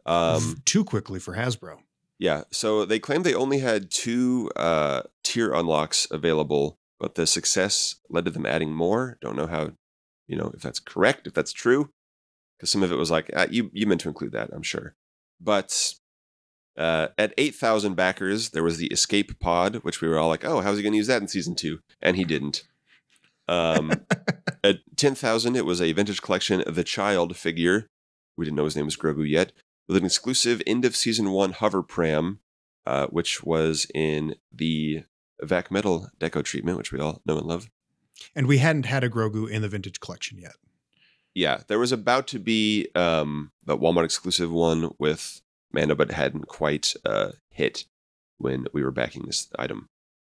Um, [laughs] Too quickly for Hasbro. yeah, so they claimed they only had two uh, tier unlocks available, but the success led to them adding more. Don't know how, you know, if that's correct, if that's true, because some of it was like uh, you you meant to include that, I'm sure. But uh, at eight thousand backers, there was the escape pod, which we were all like, oh, how's he going to use that in season two? And he didn't. Um, [laughs] at ten thousand, it was a vintage collection of the child figure. We didn't know his name was Grogu yet with an exclusive end of season one hover pram, uh, which was in the Vac Metal deco treatment, which we all know and love. And we hadn't had a Grogu in the vintage collection yet. Yeah, there was about to be um, a Walmart exclusive one with Mando, but hadn't quite uh, hit when we were backing this item.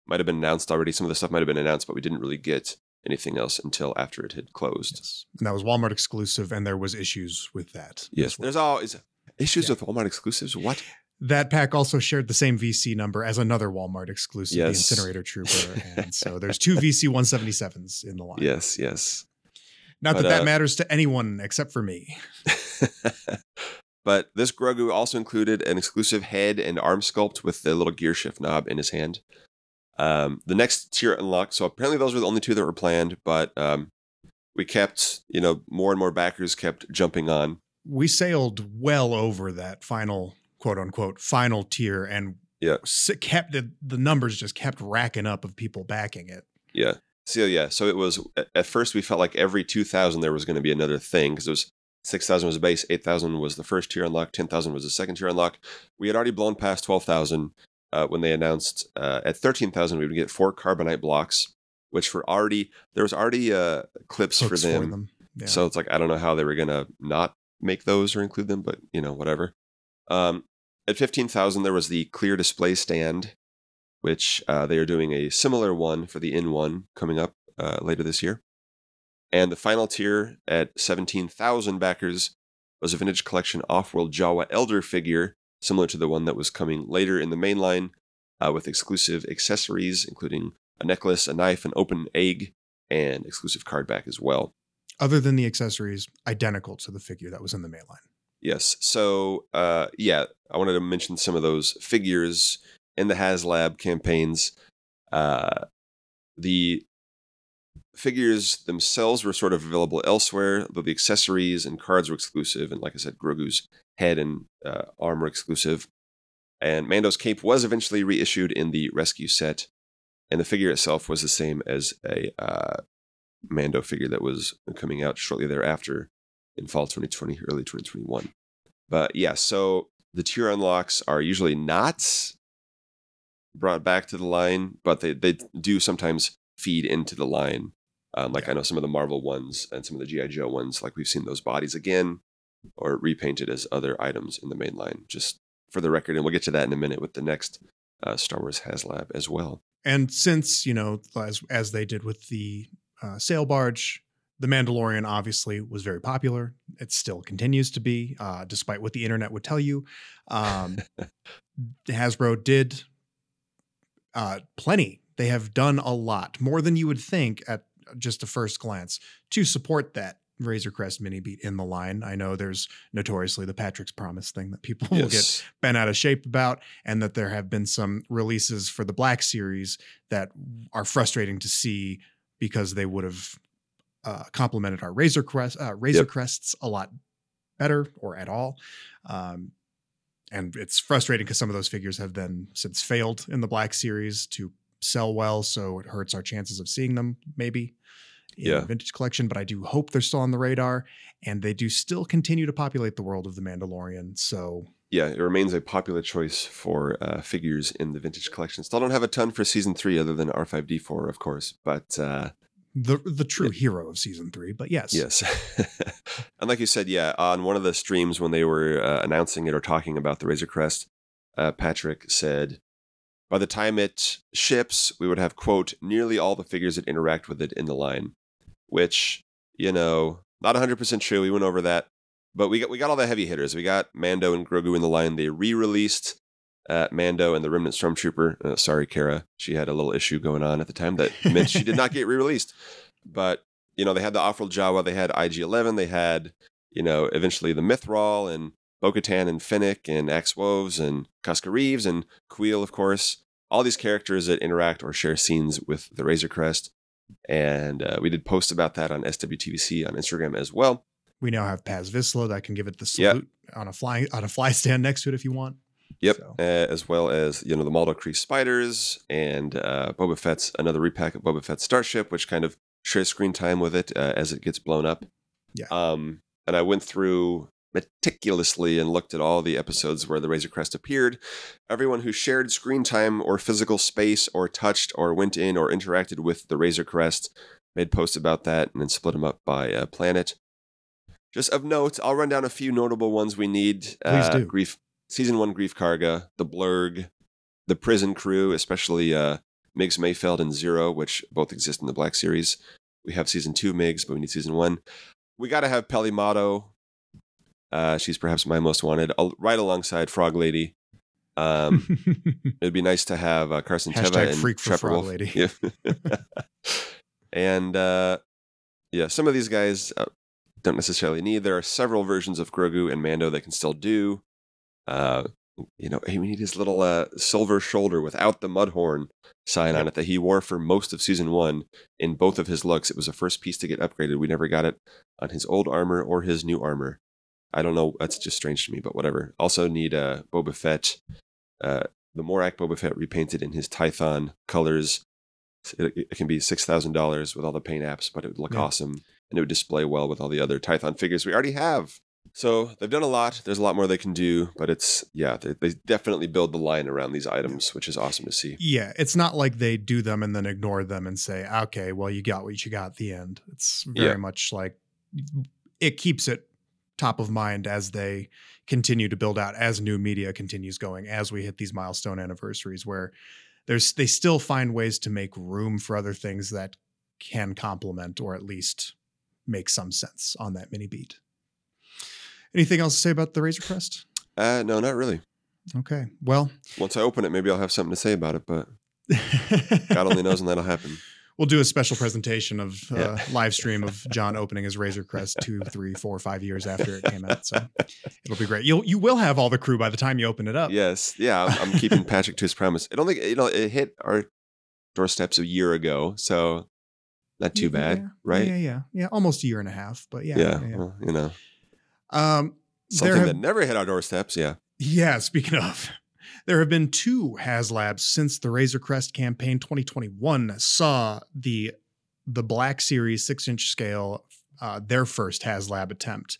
Might have been announced already. Some of the stuff might have been announced, but we didn't really get anything else until after it had closed. Yes. And that was Walmart exclusive, and there was issues with that. Yes, well. there's always issues Yeah. with Walmart exclusives. What? That pack also shared the same VC number as another Walmart exclusive, Yes. the Incinerator Trooper. [laughs] and so there's two VC 177s in the line. Yes, yes. Not But, that that uh, matters to anyone except for me. [laughs] but this Grogu also included an exclusive head and arm sculpt with the little gear shift knob in his hand. Um, the next tier unlocked. So apparently those were the only two that were planned, but um, we kept, you know, more and more backers kept jumping on. We sailed well over that final quote unquote final tier and Yeah. s- kept the, the numbers just kept racking up of people backing it. Yeah. So yeah, so it was at- first we felt like every 2000 there was going to be another thing because it was 6000 was the base, 8000 was the first tier unlock, 10000 was the second tier unlock. We had already blown past 12000 uh, when they announced uh, at 13000 we would get four carbonite blocks which were already there was already uh, clips for Hooks them. Yeah. So it's like I don't know how they were gonna not make those or include them, but you know whatever. Um, at fifteen thousand, there was the clear display stand, which uh, they are doing a similar one for the in one coming up uh, later this year. And the final tier at seventeen thousand backers was a vintage collection off-world Jawa Elder figure, similar to the one that was coming later in the main line, uh, with exclusive accessories including a necklace, a knife, an open egg, and exclusive card back as well. Other than the accessories, identical to the figure that was in the main line. Yes. So, uh, yeah, I wanted to mention some of those figures in the HasLab campaigns. Uh, the figures themselves were sort of available elsewhere, though the accessories and cards were exclusive. And like I said, Grogu's head and uh, arm were exclusive. And Mando's cape was eventually reissued in the rescue set. And the figure itself was the same as a uh, Mando figure that was coming out shortly thereafter in fall 2020, early 2021. But yeah, so the tier unlocks are usually not brought back to the line, but they, they do sometimes feed into the line. Um, like Yeah. I know some of the Marvel ones and some of the G.I. Joe ones, like we've seen those bodies again or repainted as other items in the main line, just for the record. And we'll get to that in a minute with the next uh, Star Wars HasLab as well. And since, you know, as as they did with the uh, sail barge, the Mandalorian obviously was very popular. It still continues to be, uh, despite what the internet would tell you. Um, [laughs] Hasbro did uh, plenty. They have done a lot more than you would think at just a first glance to support that Razor Crest mini beat in the line. I know there's notoriously the Patrick's Promise thing that people [laughs] will get bent out of shape about, and that there have been some releases for the Black Series that are frustrating to see because they would have uh, complemented our Razor Crest, uh, Razor Yep. Crests a lot better or at all. Um, and it's frustrating because some of those figures have then since failed in the Black Series to sell well, so it hurts our chances of seeing them maybe Yeah. the vintage collection. But I do hope they're still on the radar, and they do still continue to populate the world of the Mandalorian. So Yeah, it remains a popular choice for uh, figures in the vintage collection. Still don't have a ton for season three, other than R5D4, of course. But uh, the the true hero of season three. But yes, yes, [laughs] and like you said, yeah, on one of the streams when they were uh, announcing it or talking about the Razor Crest, uh, Patrick said, "By the time it ships, we would have quote nearly all the figures that interact with it in the line," which you know, not 100 percent true. We went over that, but we got we got all the heavy hitters. We got Mando and Grogu in the line. They re-released. Uh, Mando and the Remnant Stormtrooper. Uh, sorry, Cara. She had a little issue going on at the time that meant she did not [laughs] get re-released. But you know, they had the Offworld Jawa, they had IG-11, they had you know eventually the Mythrol and Bo-Katan and Finnick and Axe Woves and Koska Reeves and Kuiil, of course. All these characters that interact or share scenes with the Razor Crest. And uh, we did post about that on SWTVC on Instagram as well. we now have Paz Vizsla that can give it the Yep. salute on a fly on a fly stand next to it if you want. Yep, So- uh, as well as you know the Maldo Kreis spiders and uh, Boba Fett's another repack of Boba Fett's starship, which kind of shares screen time with it uh, as it gets blown up. Yeah. Um, and I went through meticulously and looked at all the episodes where the Razor Crest appeared. Everyone who shared screen time or physical space or touched or went in or interacted with the Razor Crest made posts about that and then split them up by uh, planet. Just of note, I'll run down a few notable ones we need. Please uh, do. Greef season one Greef Karga, the Blurrg, the Prison Crew, especially uh, Migs Mayfeld and Zero, which both exist in the Black Series. We have season two Migs, but we need season one. We got to have Peli Motto. Uh, she's perhaps my most wanted, right alongside Frog Lady. Um, [laughs] it'd be nice to have uh, Carson Hashtag Teva and freak for Frog Wolf. Lady. Yeah. [laughs] and uh, yeah, some of these guys uh, don't necessarily need. There are several versions of Grogu and Mando that can still do. Uh, you know, we need his little uh, silver shoulder without the mudhorn sign on it that he wore for most of season one in both of his looks. It was the first piece to get upgraded. We never got it on his old armor or his new armor. I don't know. That's just strange to me, but whatever. Also need uh, Boba Fett, uh, the Morak Boba Fett repainted in his Tython colors. It, it can be six thousand dollars with all the paint apps, but it would look Yeah. awesome and it would display well with all the other Tython figures we already have. So they've done a lot. There's a lot more they can do, but it's yeah, they, they definitely build the line around these items, which is awesome to see. yeah, it's not like they do them and then ignore them and say, "Okay, well, you got what you got." At the end, it's very Yeah. much like it keeps it top of mind as they continue to build out, as new media continues going, as we hit these milestone anniversaries, where there's they still find ways to make room for other things that can complement or at least make some sense on that mini beat. Anything else to say about the Razor Crest? Uh, no, not really. Okay, well. Once I open it, maybe I'll have something to say about it, but [laughs] God only knows when that'll happen. We'll do a special presentation of uh, Yeah. live stream of John opening his Razor Crest two, three, four, five years after it came out. So it'll be great. You'll you will have all the crew by the time you open it up. Yes, yeah, I'm, I'm keeping Patrick to his promise. It only you know it hit our doorsteps a year ago, so not too bad, Yeah, right? Yeah, yeah, yeah. Almost a year and a half, but yeah. Yeah, yeah, yeah. well, you know, Um, something have, that never hit our doorsteps. Yeah, yeah. Speaking of, there have been two HasLabs since the Razor Crest campaign 2021 saw the the Black Series six inch scale uh, their first HasLab attempt.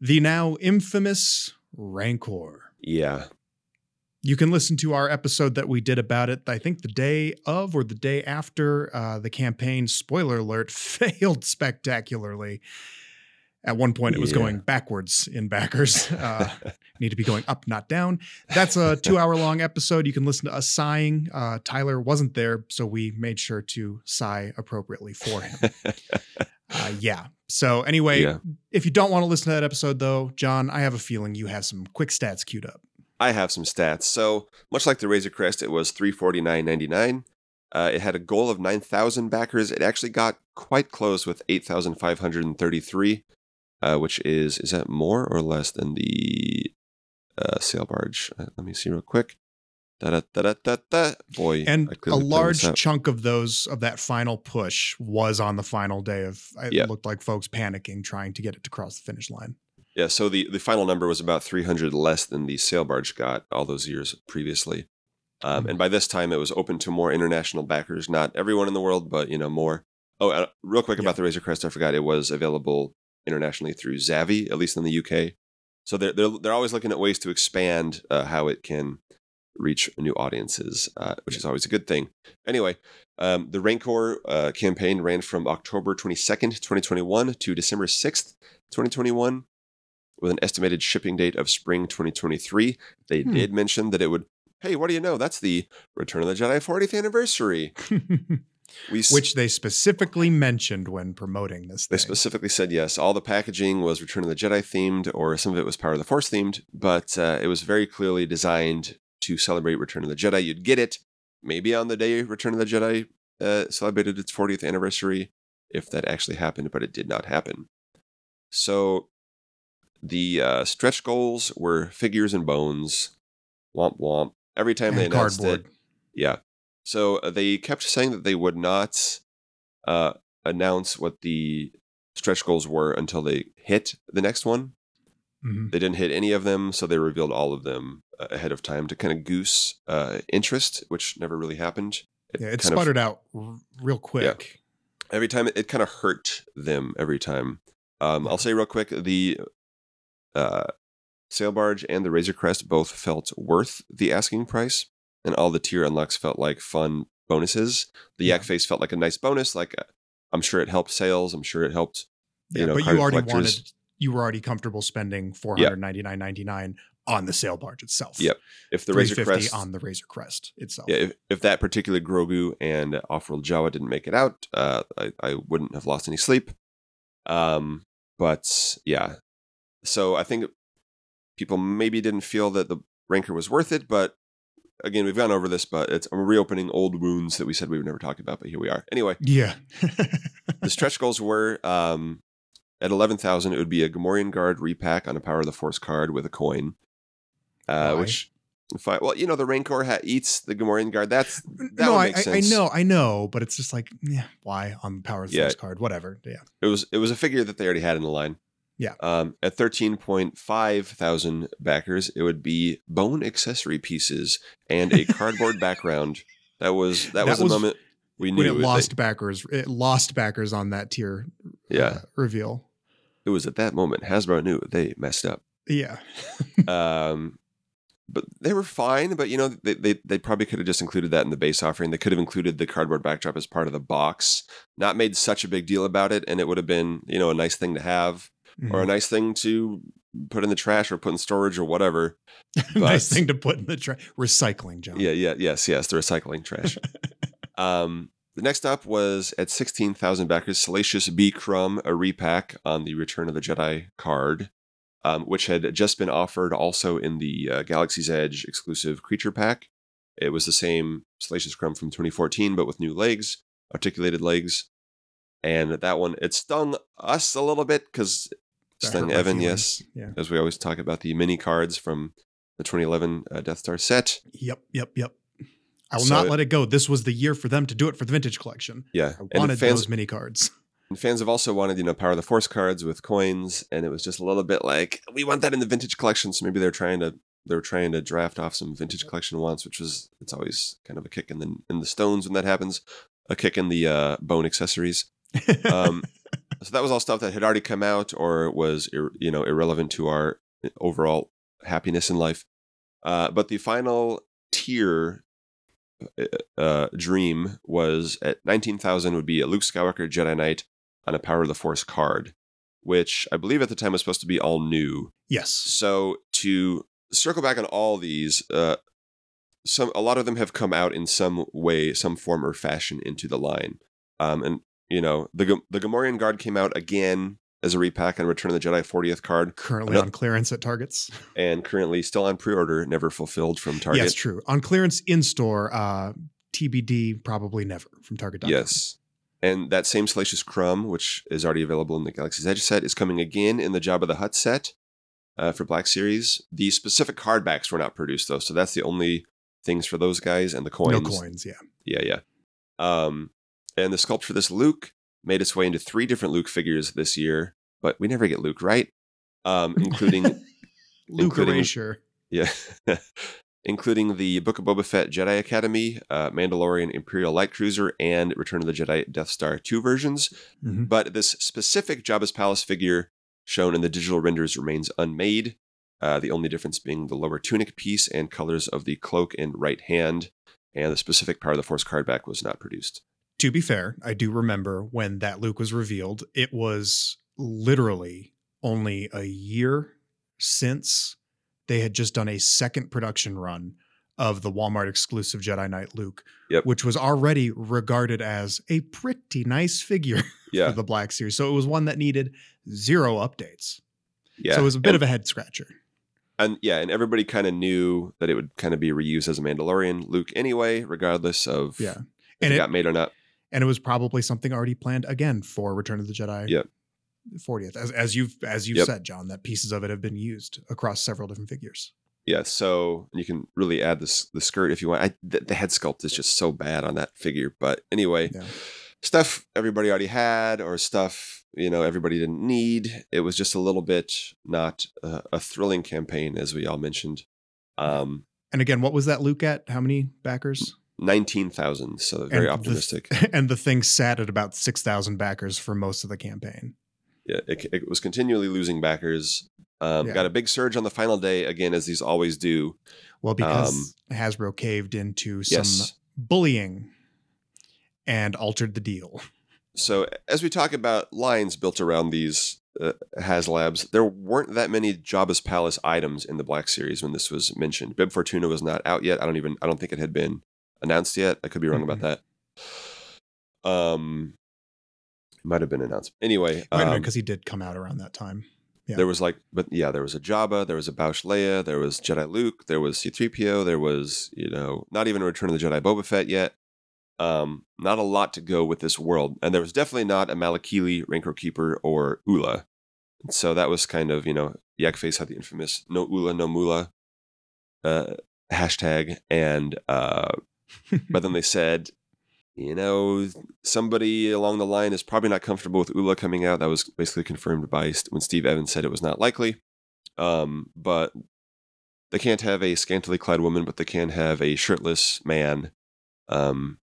The now infamous Rancor. yeah, You can listen to our episode that we did about it, I think the day of or the day after uh, the campaign. Spoiler alert, [laughs] failed spectacularly. At one point, it was going backwards in backers. [laughs] Uh, need to be going up, not down. That's a [laughs] two hour long episode. You can listen to us sighing. Uh, Tyler wasn't there, so we made sure to sigh appropriately for him. [laughs] Uh, yeah. So, anyway, yeah. if you don't want to listen to that episode, though, John, I have a feeling you have some quick stats queued up. I have some stats. So, much like the Razor Crest, it was 349.99. Uh, it had a goal of 9,000 backers. It actually got quite close with 8,533 uh, which is is that more or less than the uh, sail barge? Uh, let me see real quick. Da da da da da da. Boy, And a large chunk of those of that final push was on the final day of it Yeah. looked like folks panicking trying to get it to cross the finish line. Yeah, so the, the final number was about 300 less than the sail barge got all those years previously. Um, and by this time, it was open to more international backers. Not everyone in the world, but you know more. Oh, uh, real quick Yeah. about the Razor Crest, I forgot it was available internationally through Zavvi, at least in the UK. So they're they're, they're always looking at ways to expand uh, how it can reach new audiences, uh, which is always a good thing. Anyway, um, the Rancor uh, campaign ran from October 22nd, 2021 to December 6th, 2021 with an estimated shipping date of spring 2023. They Hmm. did mention that it would, hey, what do you know? That's the Return of the Jedi 40th anniversary. [laughs] S- Which they specifically mentioned when promoting this they thing. specifically said yes. All the packaging was Return of the Jedi themed, or some of it was Power of the Force themed, but uh, it was very clearly designed to celebrate Return of the Jedi. You'd get it maybe on the day Return of the Jedi uh, celebrated its 40th anniversary, if that actually happened, but it did not happen. So the uh, stretch goals were figures and bones, womp womp. Every time they announced cardboard. it, yeah. So uh, they kept saying that they would not uh, announce what the stretch goals were until they hit the next one. Mhm. They didn't hit any of them, so they revealed all of them uh, ahead of time to kind of goose uh, interest, which never really happened. Yeah, it kind of- out r- real quick. Yeah. every time it, it kind of hurt them every time. Um, I'll say real quick the uh, sail barge and the Razor Crest both felt worth the asking price, and all the tier unlocks felt like fun bonuses. The Yeah. Yak Face felt like a nice bonus. Like uh, I'm sure it helped sales. I'm sure it helped. Yeah, You know, but you already collectors- wanted you were already comfortable spending four hundred ninety nine ninety nine on the sail barge itself. Yep. If the Razor Crest on the Razor Crest itself. Yeah, if, if that particular Grogu and Offworld Jawa didn't make it out, uh, I, I wouldn't have lost any sleep. Um, but yeah, so I think people maybe didn't feel that the Rancor was worth it, but again, we've gone over this, but it's I'm reopening old wounds that we said we would never talk about, but here we are. Anyway, Yeah. [laughs] the stretch goals were um, at 11,000, it would be a Gamorrean Guard repack on a Power of the Force card with a coin, uh, which. Fi- well, you know the Rancor ha- eats the Gamorrean Guard. That's that no, I, I, I know, I know, but it's just like, yeah, why on the Power of the Yeah. Force card? Whatever. Yeah. It was it was a figure that they already had in the line. Yeah. Um, at thirteen point five thousand backers, it would be bone accessory pieces and a cardboard [laughs] background. That was that, That was the moment we knew When it they- lost backers, it lost backers on that tier Yeah. uh, reveal. it was at that moment Hasbro knew they messed up. Yeah. [laughs] Um, but they were fine. But you know they they, they probably could have just included that in the base offering. They could have included the cardboard backdrop as part of the box. Not made such a big deal about it, and it would have been you know a nice thing to have. Or a Mhm. nice thing to put in the trash or put in storage or whatever. [laughs] nice thing to put in the trash. Recycling, John. Yeah, yeah, yes, yes, the recycling trash. [laughs] um, the next up was at 16,000 backers, Salacious B. Crumb, a repack on the Return of the Jedi card, um, which had just been offered also in the uh, Galaxy's Edge exclusive creature pack. It was the same Salacious Crumb from 2014, but with new legs, articulated legs. And that one, it stung us a little bit because stung Evan, yes, Yeah. as we always talk about the mini cards from the 2011 uh, Death Star set. Yep. Yep. Yep. I will So not it- let it go. This was the year for them to do it for the vintage collection. Yeah, I and wanted fans those mini cards. and fans have also wanted you know Power of the Force cards with coins, and it was just a little bit like we want that in the vintage collection. So maybe they're trying to they're trying to draft off some vintage collection wants, which was it's always kind of a kick in the in the stones when that happens, a kick in the uh, bone accessories. Um, so that was all stuff that had already come out or was you know irrelevant to our overall happiness in life. Uh, but the final tier uh, uh, dream was at 19,000 would be a Luke Skywalker Jedi Knight on a Power of the Force card, which I believe at the time was supposed to be all new. yes. So to circle back on all these, uh, some a lot of them have come out in some way, some form or fashion into the line. Um, and you know the the Gamorrean Guard came out again as a repack on Return of the Jedi 40th card, Currently Another- on clearance at Targets. and currently still on pre-order, never fulfilled from Target. Yes, true. On clearance in store, uh, TBD probably never from Target. Yes. And that same Salacious Crumb, which is already available in the Galaxy's Edge set, is coming again in the Jabba the Hutt set uh, for Black Series. The specific hardbacks were not produced though, so that's the only things for those guys and the coins. No coins. Yeah. Yeah, yeah. Um, and the sculpt for this Luke made its way into three different Luke figures this year, but we never get Luke right, um, including [laughs] Luke including- Erasure. yeah, [laughs] including the Book of Boba Fett Jedi Academy, uh, Mandalorian Imperial Light Cruiser, and Return of the Jedi Death Star 2 versions. Mhm. But this specific Jabba's Palace figure shown in the digital renders remains unmade. Uh, the only difference being the lower tunic piece and colors of the cloak and right hand, and the specific Power of the Force card back was not produced. To be fair, I do remember when that Luke was revealed. It was literally only a year since they had just done a second production run of the Walmart exclusive Jedi Knight Luke, Yep. which was already regarded as a pretty nice figure [laughs] Yeah, for the Black Series. So it was one that needed zero updates. yeah. So it was a bit and, of a head scratcher. and yeah, and everybody kind of knew that it would kind of be reused as a Mandalorian Luke anyway, regardless of Yeah. if And it, it- got made or not. And it was probably something already planned again for Return of the Jedi. Yep. 40th as, as you've as you've Yep. said john that pieces of it have been used across several different figures Yeah, so you can really add this the skirt if you want. I, the, the head sculpt is just so bad on that figure, but anyway, Yeah. stuff everybody already had or stuff you know everybody didn't need. It was just a little bit not a, a thrilling campaign, as we all mentioned. Um, and again what was that luke at how many backers nineteen thousand, so very And the- optimistic. [laughs] and the thing sat at about 6000 backers for most of the campaign yeah, it, it was continually losing backers. Um, Yeah. Got a big surge on the final day again, as these always do. well because hasbro caved into some Um, Yes. bullying and altered the deal So as we talk about lines built around these uh, HasLabs, there weren't that many Jabba's Palace items in the Black Series when this was mentioned. Bib Fortuna was not out yet. I don't even. I don't think it had been announced yet. I could be wrong about that. Um, it might have been announced anyway. Um, because he did come out around that time yeah. There was like, but yeah, there was a Jabba, there was a Boushh Leia, there was Jedi Luke, there was C3PO, there was, you know, not even a Return of the Jedi Boba Fett yet. Um, not a lot to go with this world. And there was definitely not a Malakili, Rancor Keeper, or Oola. And so that was kind of, you know, Yakface had the infamous no Oola, no Mula uh, hashtag. And, uh, [laughs] but then they said, you know, somebody along the line is probably not comfortable with Oola coming out. That was basically confirmed by when Steve Evans said it was not likely. Um, but they can't have a scantily clad woman, but they can have a shirtless man. Um,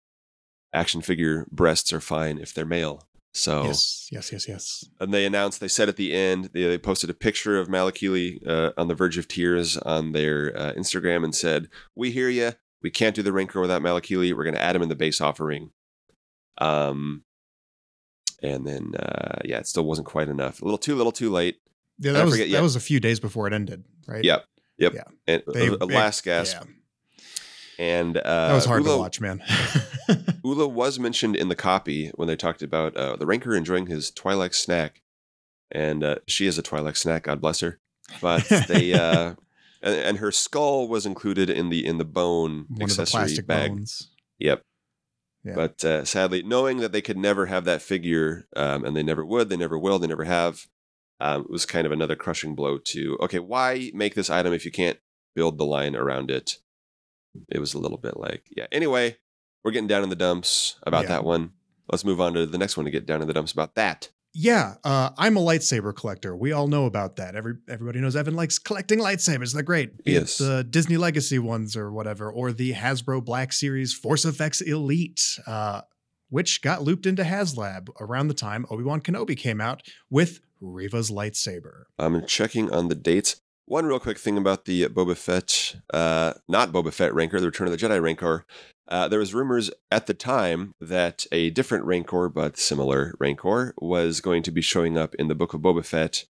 action figure breasts are fine if they're male. So, yes yes yes yes and they announced, they said at the end, they, they posted a picture of Malakili uh, on the verge of tears on their uh, Instagram and said, We hear you. We can't do the Rancor without Malakili. We're going to add him in the base offering. Um, and then, uh, yeah, it still wasn't quite enough. A little too little, too late. yeah that was forget, that yeah. was a few days before it ended right Yep. Yep. Yeah. And They- a, last gasp. yeah And uh, that was hard Oola, to watch man [laughs] Oola was mentioned in the copy when they talked about uh, the Rancor enjoying his Twi'lek snack. And uh, she is a Twi'lek snack, God bless her. But they, [laughs] uh, and, and her skull was included in the in the bone one of the accessory plastic bag. bones Yep. Yeah. But uh, sadly, knowing that they could never have that figure, um, and they never would, they never will, they never have, um, was kind of another crushing blow to okay, why make this item if you can't build the line around it? It was a little bit like yeah. Anyway, we're getting down in the dumps about Yeah. that one. Let's move on to the next one to get down in the dumps about that. Yeah, uh, I'm a lightsaber collector. We all know about that. Every everybody knows Evan likes collecting lightsabers. They're great. Be Yes. it the Disney Legacy ones or whatever, or the Hasbro Black Series Force Effects Elite, uh, which got looped into HasLab around the time Obi Wan Kenobi came out with Reva's lightsaber. I'm checking on the dates. One real quick thing about the Boba Fett, uh, not Boba Fett Rancor, the Return of the Jedi Rancor. Uh, there was rumors at the time that a different Rancor, but similar Rancor, was going to be showing up in the Book of Boba Fett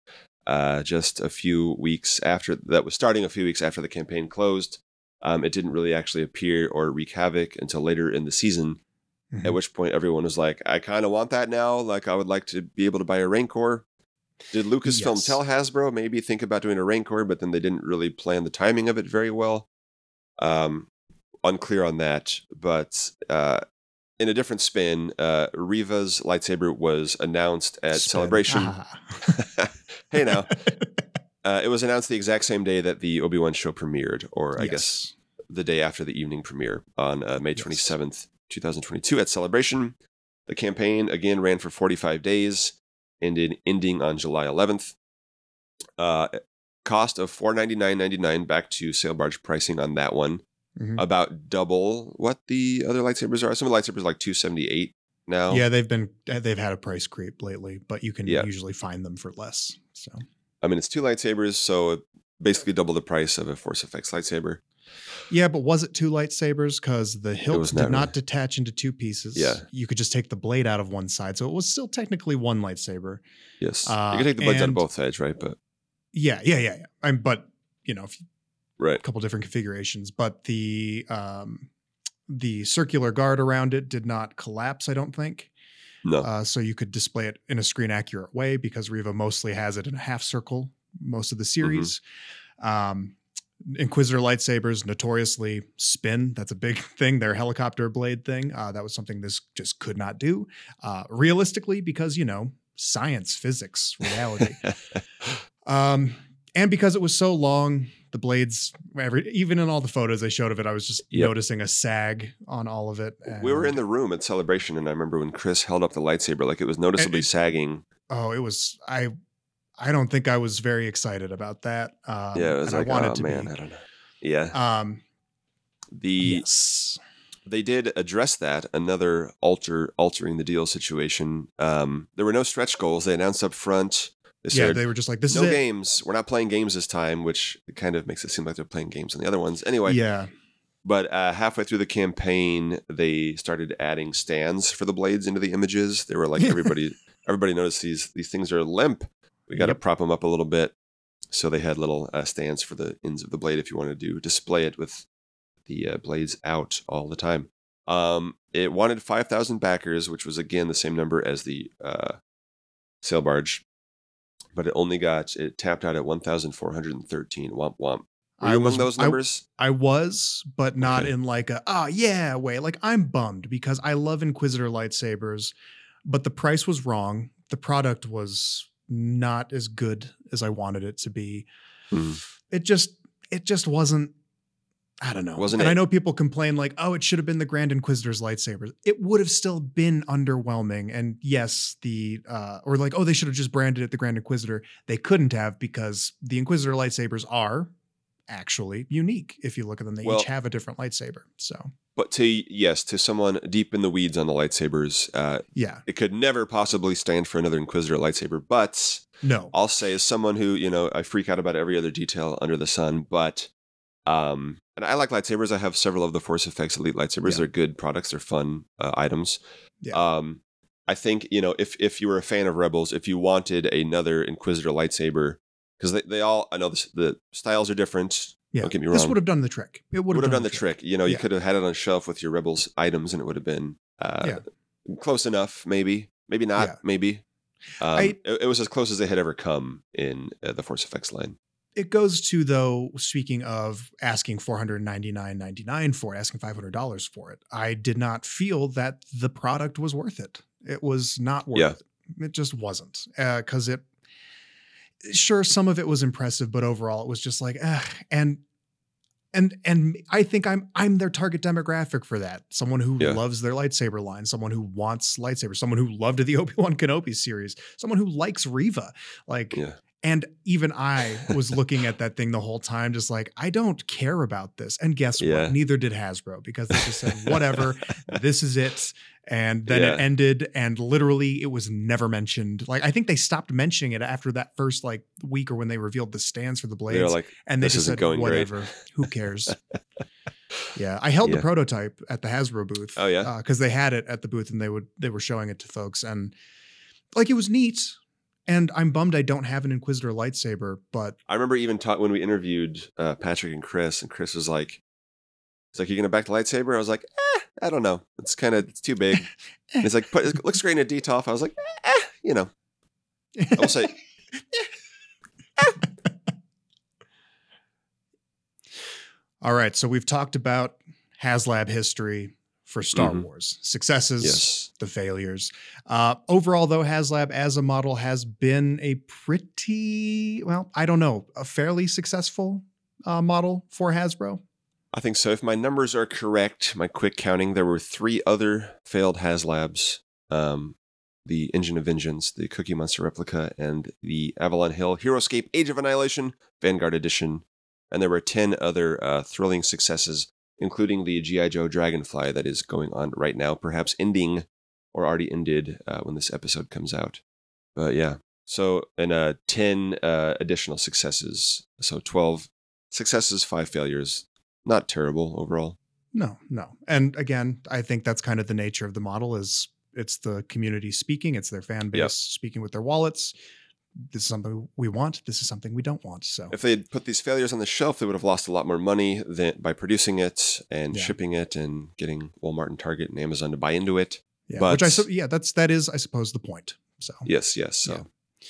uh, just a few weeks after that was starting a few weeks after the campaign closed. Um, it didn't really actually appear or wreak havoc until later in the season. Mhm. At which point everyone was like, "I kind of want that now. Like I would like to be able to buy a Rancor." Did Lucasfilm Yes. tell Hasbro maybe think about doing a Rancor, but then they didn't really plan the timing of it very well? Um, unclear on that. But uh, in a different spin, uh, Reva's lightsaber was announced at Spin. Celebration. Ah. [laughs] hey now, [laughs] uh, it was announced the exact same day that the Obi Wan show premiered, or I guess the day after the evening premiere on uh, May Yes. twenty seventh, two thousand twenty two, at Celebration. The campaign again ran for forty five days, ended ending on July eleventh. Uh, cost of four ninety nine ninety nine back to sail barge pricing on that one, Mhm. about double what the other lightsabers are. Some of the lightsabers are like two seventy eight now. Yeah, they've been they've had a price creep lately, but you can Yeah. usually find them for less. So I mean it's two lightsabers, so basically double the price of a Force Effects lightsaber. Yeah, but was it two lightsabers? Because the hilt was did not really. detach into two pieces. Yeah. you could just take the blade out of one side, so it was still technically one lightsaber. Yes, Uh, you can take the blades out of both sides, right? But Yeah, yeah, yeah, yeah. I'm, but you know, if right, a couple different configurations, but the um, the circular guard around it did not collapse. I don't think. no, Uh, so you could display it in a screen accurate way because Reva mostly has it in a half circle most of the series. Um, Inquisitor lightsabers notoriously spin. That's a big [laughs] thing. Their helicopter blade thing. Uh, that was something this just could not do. Uh, realistically, because you know science, physics, reality. [laughs] um, and because it was so long, the blades. Every even in all the photos they showed of it, I was just Yep. noticing a sag on all of it. we were in the room at celebration, and I remember when Chris held up the lightsaber, like it was noticeably it- sagging. oh, it was I. I don't think I was very excited about that. Um, yeah, it was like, I wanted oh to man, be. I don't know. Yeah, Um, the yes. they did address that another alter altering the deal situation. Um, there were no stretch goals. They announced up front. They Yeah, they were just like, this no games. We're not playing games this time, which kind of makes it seem like they're playing games on the other ones. Anyway, Yeah. But uh, halfway through the campaign, they started adding stands for the blades into the images. They were like [laughs] everybody, everybody noticed these these things are limp. We got to Yep. prop them up a little bit. So they had little uh, stands for the ends of the blade if you wanted to display it with the uh, blades out all the time. Um, it wanted five thousand backers, which was again the same number as the uh, sail barge, but it only got it tapped out at one thousand four hundred and thirteen. Womp womp. Were you I among was- those numbers? I was, but not Okay. in like a oh yeah way. Like I'm bummed because I love Inquisitor lightsabers, but the price was wrong. The product was not as good as I wanted it to be. Mhm. It just it just wasn't. I don't know. Wasn't and I know people complain like, oh, it should have been the Grand Inquisitor's lightsabers. It would have still been underwhelming. And yes, the uh, or like, oh, they should have just branded it the Grand Inquisitor. They couldn't have because the Inquisitor lightsabers are actually unique. If you look at them, they Well- each have a different lightsaber. So But to yes, to someone deep in the weeds on the lightsabers, uh, yeah, it could never possibly stand for another Inquisitor lightsaber. But no, I'll say, as someone who you know, I freak out about every other detail under the sun. But um, and I like lightsabers. I have several of the Force Effects Elite lightsabers. Yeah. They're good products. They're fun uh, items. Yeah. Um, I think you know if if you were a fan of Rebels, if you wanted another Inquisitor lightsaber, because they, they all I know the, the styles are different. Yeah. Don't get me wrong. This would have done the trick. It would have have done the trick. You know, you Yeah. could have had it on a shelf with your Rebels items, and it would have been uh, close enough. Maybe, maybe not. Yeah. Maybe. Um, I- it, it was as close as they had ever come in uh, the Force Effects line. It goes to though. Speaking of asking four hundred ninety nine ninety nine for it, asking five hundred dollars for it, I did not feel that the product was worth it. It was not worth Yeah. it. It just wasn't because it. Sure, some of it was impressive, but overall, it was just like, and and and I think I'm I'm their target demographic for that. Someone who Yeah. loves their lightsaber line, someone who wants lightsabers, someone who loved the [laughs] Obi Wan Kenobi series, someone who likes Reva. Like, Yeah. And even I was looking at that thing the whole time, just like, I don't care about this. And guess Yeah. what? Neither did Hasbro because they just said, whatever, [laughs] this is it. And then Yeah. it ended, and literally it was never mentioned. Like, I think they stopped mentioning it after that first like week or when they revealed the stands for the blades. They're like, and they "This just said, going great." whatever, who cares? [laughs] yeah. I held Yeah. the prototype at the Hasbro booth. Oh, yeah? Uh, because they had it at the booth and they would they were showing it to folks. And like it was neat. And I'm bummed I don't have an Inquisitor lightsaber, but I remember even ta- when we interviewed uh, Patrick and Chris, and Chris was like, "It's like you're gonna back the lightsaber." I was like, eh, "I don't know. It's kind of it's too big." [laughs] Eh. And it's like put, it looks great in a detolf. I was like, eh, eh, you know, I will say. [laughs] Eh, All right, so we've talked about HasLab history for Star Mhm. Wars successes, Yes. the failures. Uh, overall, though, HasLab as a model has been a pretty, well, I don't know, a fairly successful uh, model for Hasbro. I think so. If my numbers are correct, my quick counting, there were three other failed HasLabs. Um, the Engine of Vengeance, the Cookie Monster replica, and the Avalon Hill Heroescape Age of Annihilation Vanguard Edition. And there were 10 other uh, thrilling successes, including the G.I. Joe Dragonfly that is going on right now, perhaps ending or already ended uh, when this episode comes out. But yeah, so, and uh, 10 uh, additional successes. So 12 successes, five failures. Not terrible overall. No, no. And again, I think that's kind of the nature of the model is it's the community speaking, it's their fan base Yep. speaking with their wallets. This is something we want. This is something we don't want. So If they had put these failures on the shelf, they would have lost a lot more money than by producing it and Yeah. shipping it and getting Walmart and Target and Amazon to buy into it. yeah, but- which I su- yeah, that's that is I suppose the point. So Yes, yes. So Yeah.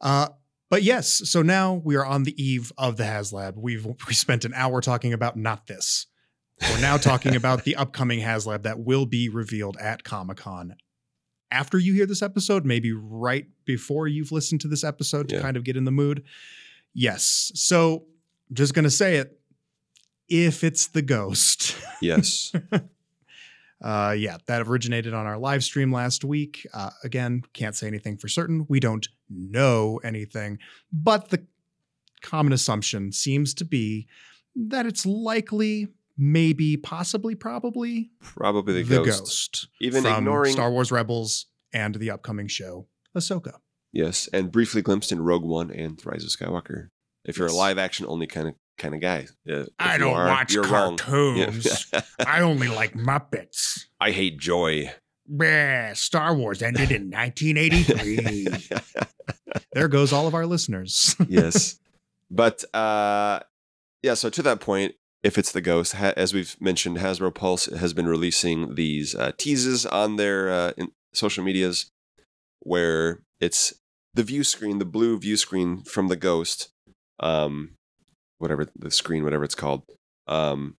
Uh, but yes, so now we are on the eve of the HasLab. We've we spent an hour talking about not this. We're now talking about [laughs] the upcoming HasLab that will be revealed at Comic Con. After you hear this episode, maybe right before you've listened to this episode to Yeah. kind of get in the mood. Yes. So I'm just gonna say it. If it's the ghost. yes. [laughs] Uh, yeah, that originated on our live stream last week. Uh, again, can't say anything for certain. We don't know anything, but the common assumption seems to be that it's likely, maybe, possibly, probably Probably the, the, ghost. ghost. Even from ignoring Star Wars Rebels and the upcoming show, Ahsoka. Yes, and briefly glimpsed in Rogue One and The Rise of Skywalker. If you're a live action only kind of kind of guy, uh, I don't are, watch [laughs] cartoons. Yeah. I only like Muppets. I hate joy. Bleh, Star Wars ended in 1983. [laughs] there goes all of our listeners. yes. [laughs] But uh yeah, so to that point, if it's the ghost, ha- as we've mentioned, Hasbro Pulse has been releasing these uh, teases on their uh, in social medias where it's the view screen, the blue view screen from the ghost, um, whatever the screen, whatever it's called, um,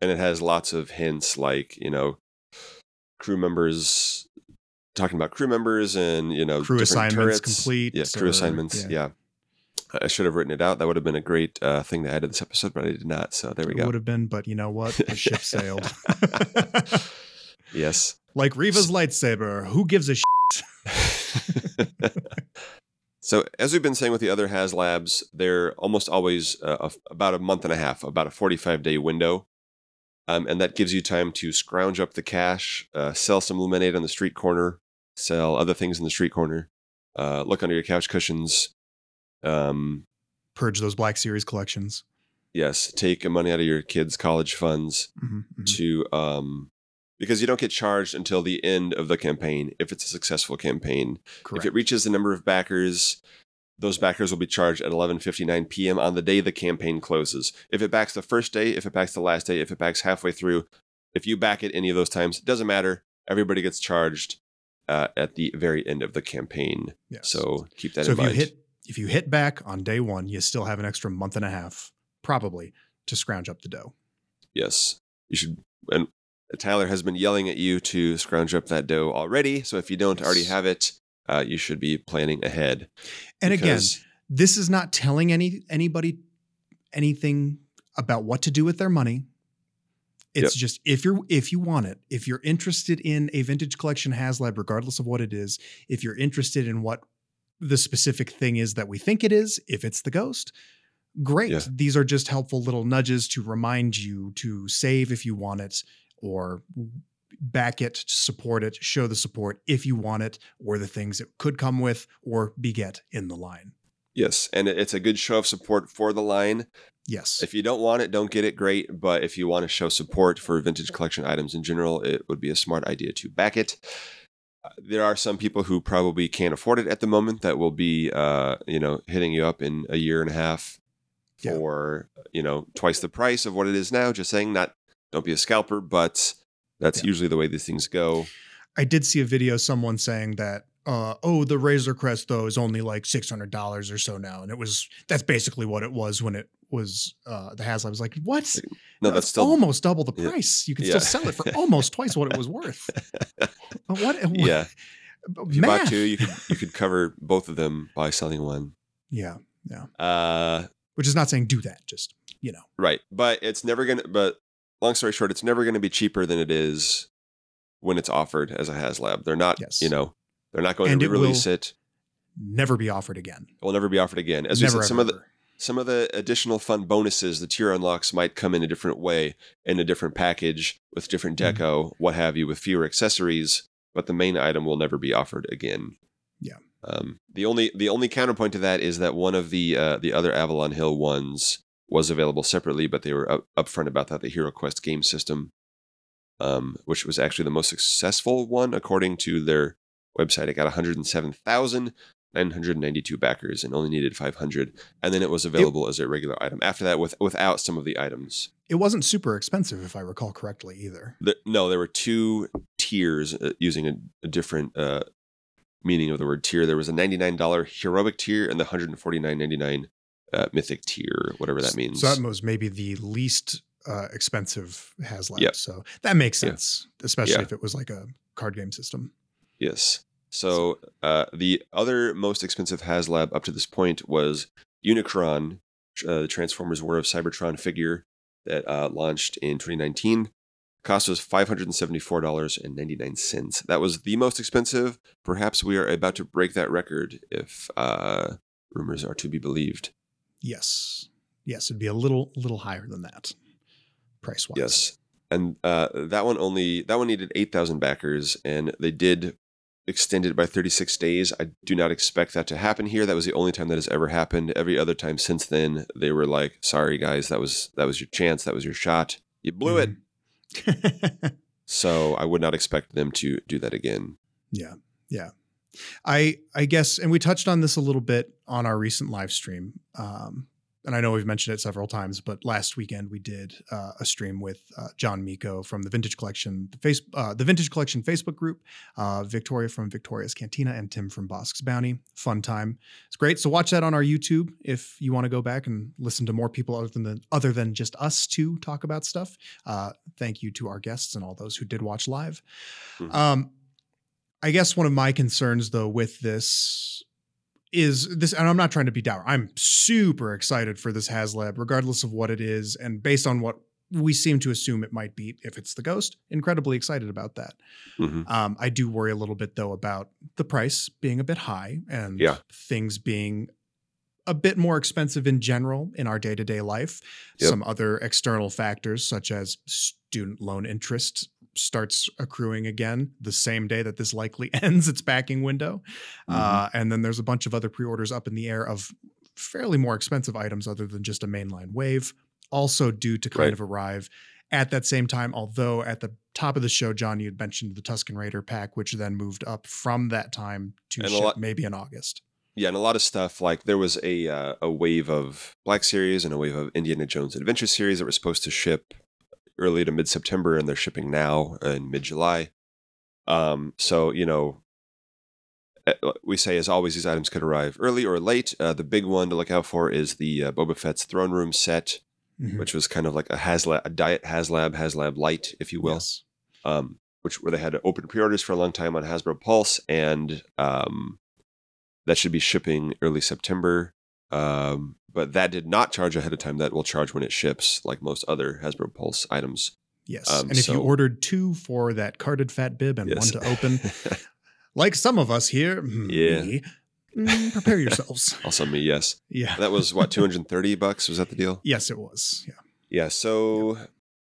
and it has lots of hints like you know, crew members talking about crew members and you know crew assignments turrets. complete. Yeah, crew or- assignments. Yeah. I should have written it out. That would have been a great uh, thing to add to this episode, but I did not. So there we go. It go. would have been, but you know what? The ship sailed. [laughs] yes. like Reva's lightsaber. Who gives a shit? [laughs] so as we've been saying with the other HasLabs, they're almost always uh, a- about a month and a half, about a 45 day window. Um, and that gives you time to scrounge up the cash, uh, sell some lemonade on the street corner, sell other things in the street corner, uh, look under your couch cushions. Um, Purge those Black Series collections. yes, take money out of your kids' college funds. Mhm, mhm. to um because you don't get charged until the end of the campaign if it's a successful campaign. Correct. If it reaches the number of backers, those backers will be charged at 11:59 p.m. on the day the campaign closes. If it backs the first day, if it backs the last day, if it backs halfway through, if you back it any of those times, it doesn't matter. Everybody gets charged uh, at the very end of the campaign. yes. So keep that so in if you mind. hit if you hit back on day one, you still have an extra month and a half, probably, to scrounge up the dough. Yes. You should. And Tyler has been yelling at you to scrounge up that dough already. So if you don't already have it, uh, you should be planning ahead. And again, this is not telling any anybody anything about what to do with their money. It's just if you're if you want it, if you're interested in a vintage collection HasLab, regardless of what it is, if you're interested in what the specific thing is that we think it is, if it's the ghost, great. Yeah. These are just helpful little nudges to remind you to save if you want it, or back it, support it, show the support if you want it, or the things it could come with or beget in the line. yes, and it's a good show of support for the line. Yes. If you don't want it, don't get it. Great, but if you want to show support for vintage collection items in general, it would be a smart idea to back it. There are some people who probably can't afford it at the moment that will be, uh, you know, hitting you up in a year and a half Yeah. for, you know, twice the price of what it is now. Just saying, not don't be a scalper, but that's Yeah. usually the way these things go. I did see a video someone saying that uh, oh, the Razor Crest though is only like six hundred dollars or so now, and it was that's basically what it was when it was uh, the HasLab was like, what? No, that's still almost double the Yeah. price. You can Yeah. still sell it for [laughs] almost twice what it was worth. But what? [laughs] what yeah. If you math. bought two, you could you could cover both of them by selling one. yeah, Uh, which is not saying do that. Just you know, right, but it's never gonna. But long story short, it's never gonna be cheaper than it is when it's offered as a HasLab. They're not. Yes. You know, they're not going And to it re-release will- it. never be offered again. It will never be offered again. As we never said, some ever, of the. Some of the additional fun bonuses, the tier unlocks might come in a different way, in a different package with different Mhm. deco, what have you, with fewer accessories. But the main item will never be offered again. Yeah. Um, the only the only counterpoint to that is that one of the uh, the other Avalon Hill ones was available separately, but they were up, upfront about that. The Hero Quest game system, um, which was actually the most successful one according to their website. It got 107,992 backers and only needed 500, and then it was available as a regular item. After that, with without some of the items. It wasn't super expensive, if I recall correctly, either. The, no, there were two tiers uh, using a, a different uh, meaning of the word tier. There was a $99 heroic tier and the $149.99 uh, mythic tier, whatever that means. So that was maybe the least uh, expensive HasLab. Yep. So that makes Yeah. sense, especially Yeah. if it was like a card game system. Yes. So uh, the other most expensive HasLab up to this point was Unicron, uh, the Transformers War of Cybertron figure that uh, launched in 2019. Cost was $574.99. That was the most expensive. Perhaps we are about to break that record if uh, rumors are to be believed. Yes, yes, it'd be a little little higher than that, price wise. Yes. And uh, that one only that one needed eight thousand backers, and they did extend it by thirty six days. I do not expect that to happen here. That was the only time that has ever happened. Every other time since then, they were like, "Sorry guys, that was that was your chance. That was your shot. You blew it." it. [laughs] So I would not expect them to do that again. Yeah. Yeah. I I guess and we touched on this a little bit on our recent live stream. Um and I know we've mentioned it several times, but last weekend we did uh, a stream with uh, John Miko from the Vintage Collection, the face, uh, the Vintage Collection Facebook group, uh, Victoria from Victoria's Cantina, and Tim from Bosk's Bounty. Fun time. It's great. So watch that on our YouTube if you want to go back and listen to more people other than the, other than just us to talk about stuff. Uh, thank you to our guests and all those who did watch live. Mhm. Um, I guess one of my concerns though with this is this, and I'm not trying to be dour. I'm super excited for this HasLab, regardless of what it is, and based on what we seem to assume it might be, if it's the Ghost, incredibly excited about that. Mhm. Um, I do worry a little bit though about the price being a bit high and Yeah. things being a bit more expensive in general in our day to day life. Yep. Some other external factors, such as student loan interest, starts accruing again the same day that this likely [laughs] ends its backing window. Uh, and then there's a bunch of other pre orders up in the air of fairly more expensive items other than just a mainline wave, also due to kind Right. of arrive at that same time. Although at the top of the show, John, you had mentioned the Tusken Raider pack, which then moved up from that time to ship lot- maybe in August. Yeah, and a lot of stuff like there was a uh, a wave of Black Series and a wave of Indiana Jones Adventure Series that were supposed to ship early to mid September, and they're shipping now in mid July. Um, so you know, uh, we say as always, these items could arrive early or late. Uh, the big one to look out for is the uh, Boba Fett's throne room set, Mhm. which was kind of like a HasLab, a diet HasLab, HasLab Light, if you will Yes. um, which where they had to open pre-orders for a long time on Hasbro Pulse, and um, that should be shipping early September. Um, but that did not charge ahead of time. That will charge when it ships, like most other Hasbro Pulse items. Yes. Um, and if you ordered two for that carded fat bib and Yes. one to open, [laughs] like some of us here, Yeah. me, mm, prepare yourselves. [laughs] also me, yes. Yeah. That was what [laughs] 230 bucks. Was that the deal? yes, it was. Yeah. Yeah. So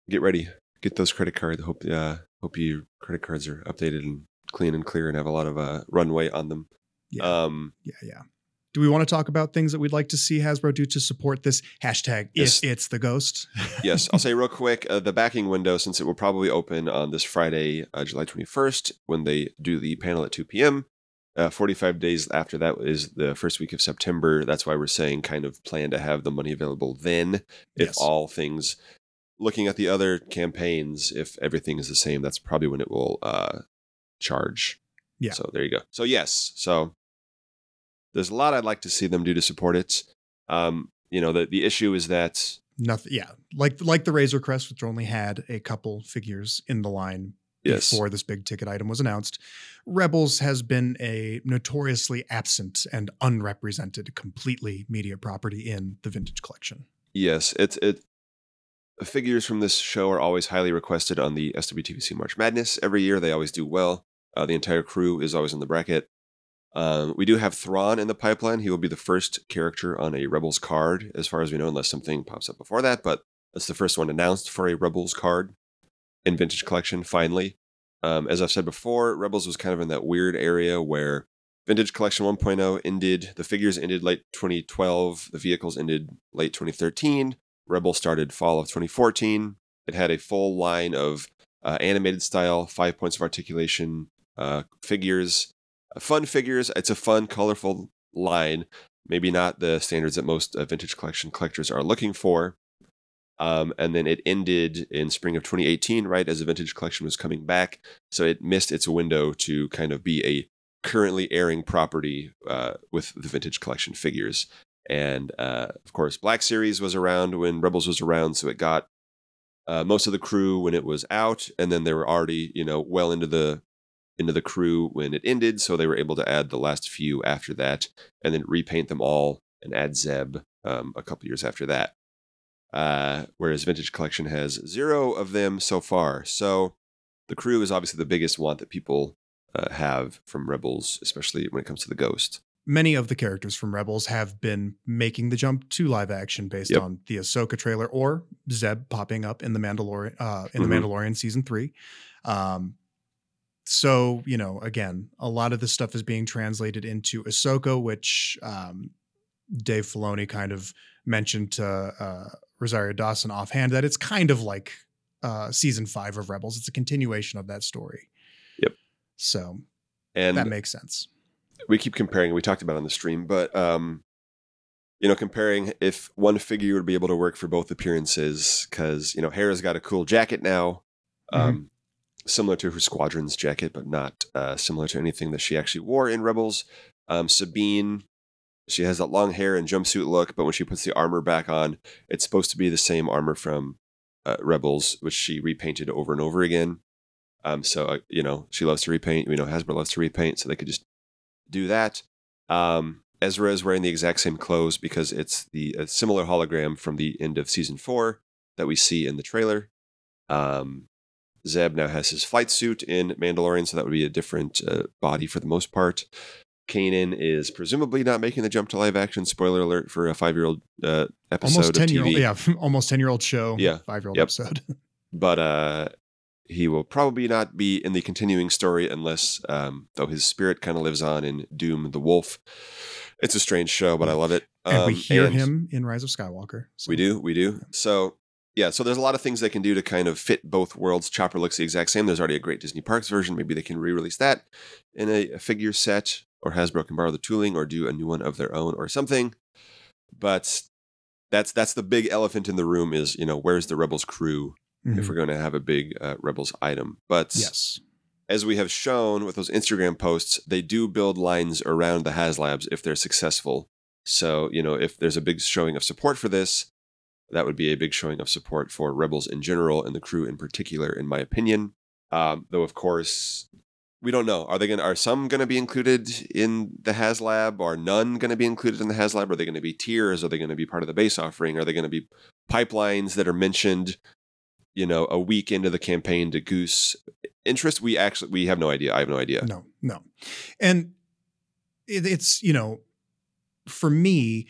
get ready. Get those credit cards. Hope uh, hope your credit cards are updated and clean and clear and have a lot of uh, runway on them. Yeah. Um, yeah. Yeah. Do we want to talk about things that we'd like to see Hasbro do to support this HasLab Yes. if it's the ghost? [laughs] yes, I'll say real quick uh, the backing window, since it will probably open on this Friday, uh, July 21st, when they do the panel at 2 p.m. Uh, 45 days after that is the first week of September. That's why we're saying kind of plan to have the money available then. If Yes. all things, looking at the other campaigns, if everything is the same, that's probably when it will uh, charge. Yeah. So there you go. So yes. So there's a lot I'd like to see them do to support it. Um, you know, the the issue is that Nothing. Yeah, like like the Razor Crest, which only had a couple figures in the line yes, before this big ticket item was announced. Rebels has been a notoriously absent and unrepresented completely media property in the vintage collection. yes, it's it. Figures from this show are always highly requested on the SWTVC March Madness every year. They always do well. Uh, the entire crew is always in the bracket. Um, we do have Thrawn in the pipeline. He will be the first character on a Rebels card, as far as we know, unless something pops up before that. But that's the first one announced for a Rebels card in Vintage Collection, finally. Um, as I've said before, Rebels was kind of in that weird area where Vintage Collection 1.0 ended, the figures ended late 2012, the vehicles ended late 2013, Rebels started fall of 2014. It had a full line of uh, animated style, five points of articulation uh, figures, fun figures. It's a fun, colorful line. Maybe not the standards that most uh, vintage collection collectors are looking for. Um, and then it ended in spring of 2018, right as the vintage collection was coming back. So it missed its window to kind of be a currently airing property uh, with the vintage collection figures. And uh, of course, Black Series was around when Rebels was around, so it got uh, most of the crew when it was out, and then they were already, you know, well into the into the crew when it ended, so they were able to add the last few after that, and then repaint them all and add Zeb um, a couple years after that. Uh, whereas Vintage Collection has zero of them so far. So the crew is obviously the biggest want that people uh, have from Rebels, especially when it comes to the Ghost. Many of the characters from Rebels have been making the jump to live action based Yep. on the Ahsoka trailer or Zeb popping up in the Mandalorian uh, in Mhm. the Mandalorian season three. Um, so you know, again, a lot of this stuff is being translated into Ahsoka, which um, Dave Filoni kind of mentioned to uh, Rosario Dawson offhand that it's kind of like uh, season five of Rebels. It's a continuation of that story. Yep. So And that makes sense. we keep comparing we talked about it on the stream but um you know comparing if one figure would be able to work for both appearances because you know hera's got a cool jacket now um similar to her squadron's jacket but not uh similar to anything that she actually wore in rebels um sabine she has that long hair and jumpsuit look but when she puts the armor back on it's supposed to be the same armor from uh, rebels which she repainted over and over again um so uh, you know she loves to repaint we know hasbro loves to repaint so they could just do that. Um, Ezra is wearing the exact same clothes because it's the similar hologram from the end of season four that we see in the trailer. Um, Zeb now has his flight suit in Mandalorian, so that would be a different uh, body for the most part. Kanan is presumably not making the jump to live action. Spoiler alert for a five year old uh, episode [laughs] Almost ten of year TV. old, yeah, almost ten year old show. Yeah. five year old Yep. episode. [laughs] but uh, he will probably not be in the continuing story unless, um, though his spirit kind of lives on in Dume the Wolf. It's a strange show, but I love it. and we Um, hear and him in Rise of Skywalker. So. We do, we do. So yeah, so there's a lot of things they can do to kind of fit both worlds. Chopper looks the exact same. There's already a great Disney Parks version. Maybe they can re-release that in a, a figure set, or Hasbro can borrow the tooling or do a new one of their own or something. But that's that's the big elephant in the room is you know where's the Rebels crew Mhm. if we're going to have a big uh, Rebels item. But yes, as we have shown with those Instagram posts, they do build lines around the HasLabs if they're successful. So, you know, if there's a big showing of support for this, that would be a big showing of support for Rebels in general and the crew in particular, in my opinion. Um, though, of course, we don't know. Are they going? Are some going to be included in the HasLab? Are none going to be included in the HasLab? Are they going to be tiers? Are they going to be part of the base offering? Are they going to be pipelines that are mentioned? You know, a week into the campaign to goose interest. We actually we have no idea. I have no idea. no, no, and it, it's you know, for me,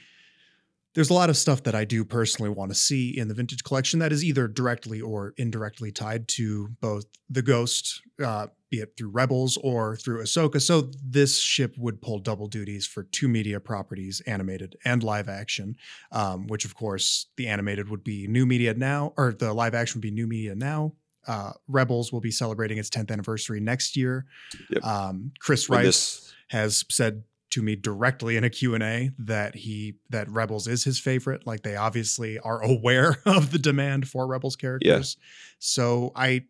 there's a lot of stuff that I do personally want to see in the vintage collection that is either directly or indirectly tied to both the Ghost, uh, be it through Rebels or through Ahsoka. So this ship would pull double duties for two media properties, animated and live action. Um, which of course the animated would be new media now, or the live action would be new media now. Uh, Rebels will be celebrating its 10th anniversary next year. Yep. Um, Chris Rice this- has said to me directly in a Q&A that he that Rebels is his favorite. Like they obviously are aware [laughs] of the demand for Rebels characters. So I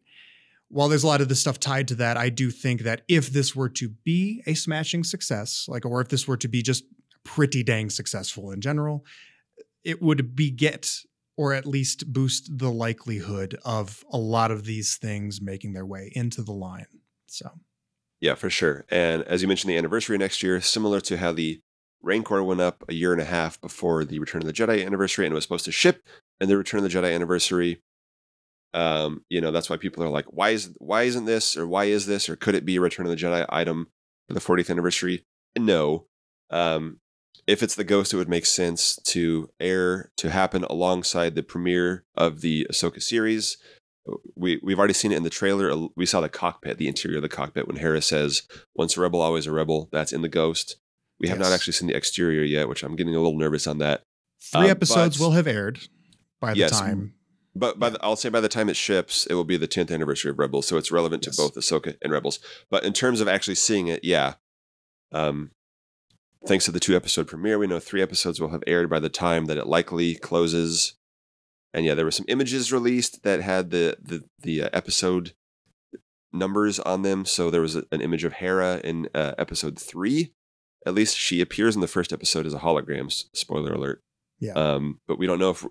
while there's a lot of this stuff tied to that, I do think that if this were to be a smashing success, like, or if this were to be just pretty dang successful in general, it would beget or at least boost the likelihood of a lot of these things making their way into the line. So, yeah, for sure. And as you mentioned, the anniversary next year, similar to how the Rancor went up a year and a half before the Return of the Jedi anniversary and was supposed to ship and the Return of the Jedi anniversary. Um, you know, that's why people are like, why is why isn't this or why is this or could it be a Return of the Jedi item for the 40th anniversary? No. Um, if it's the Ghost, it would make sense to air to happen alongside the premiere of the Ahsoka series. We we've already seen it in the trailer. We saw the cockpit, the interior of the cockpit, when Hera says, "Once a rebel, always a rebel." That's in the Ghost. We have yes. not actually seen the exterior yet, which I'm getting a little nervous on that. Three um, episodes will have aired by the yes, time. But by the, I'll say by the time it ships, it will be the 10th anniversary of Rebels, so it's relevant yes. to both Ahsoka and Rebels. But in terms of actually seeing it, yeah. Um, thanks to the two episode premiere, we know three episodes will have aired by the time that it likely closes. And yeah, there were some images released that had the the the uh, episode numbers on them. So there was a, an image of Hera in uh, episode three, at least she appears in the first episode as a hologram. Spoiler alert. Yeah. Um, but we don't know if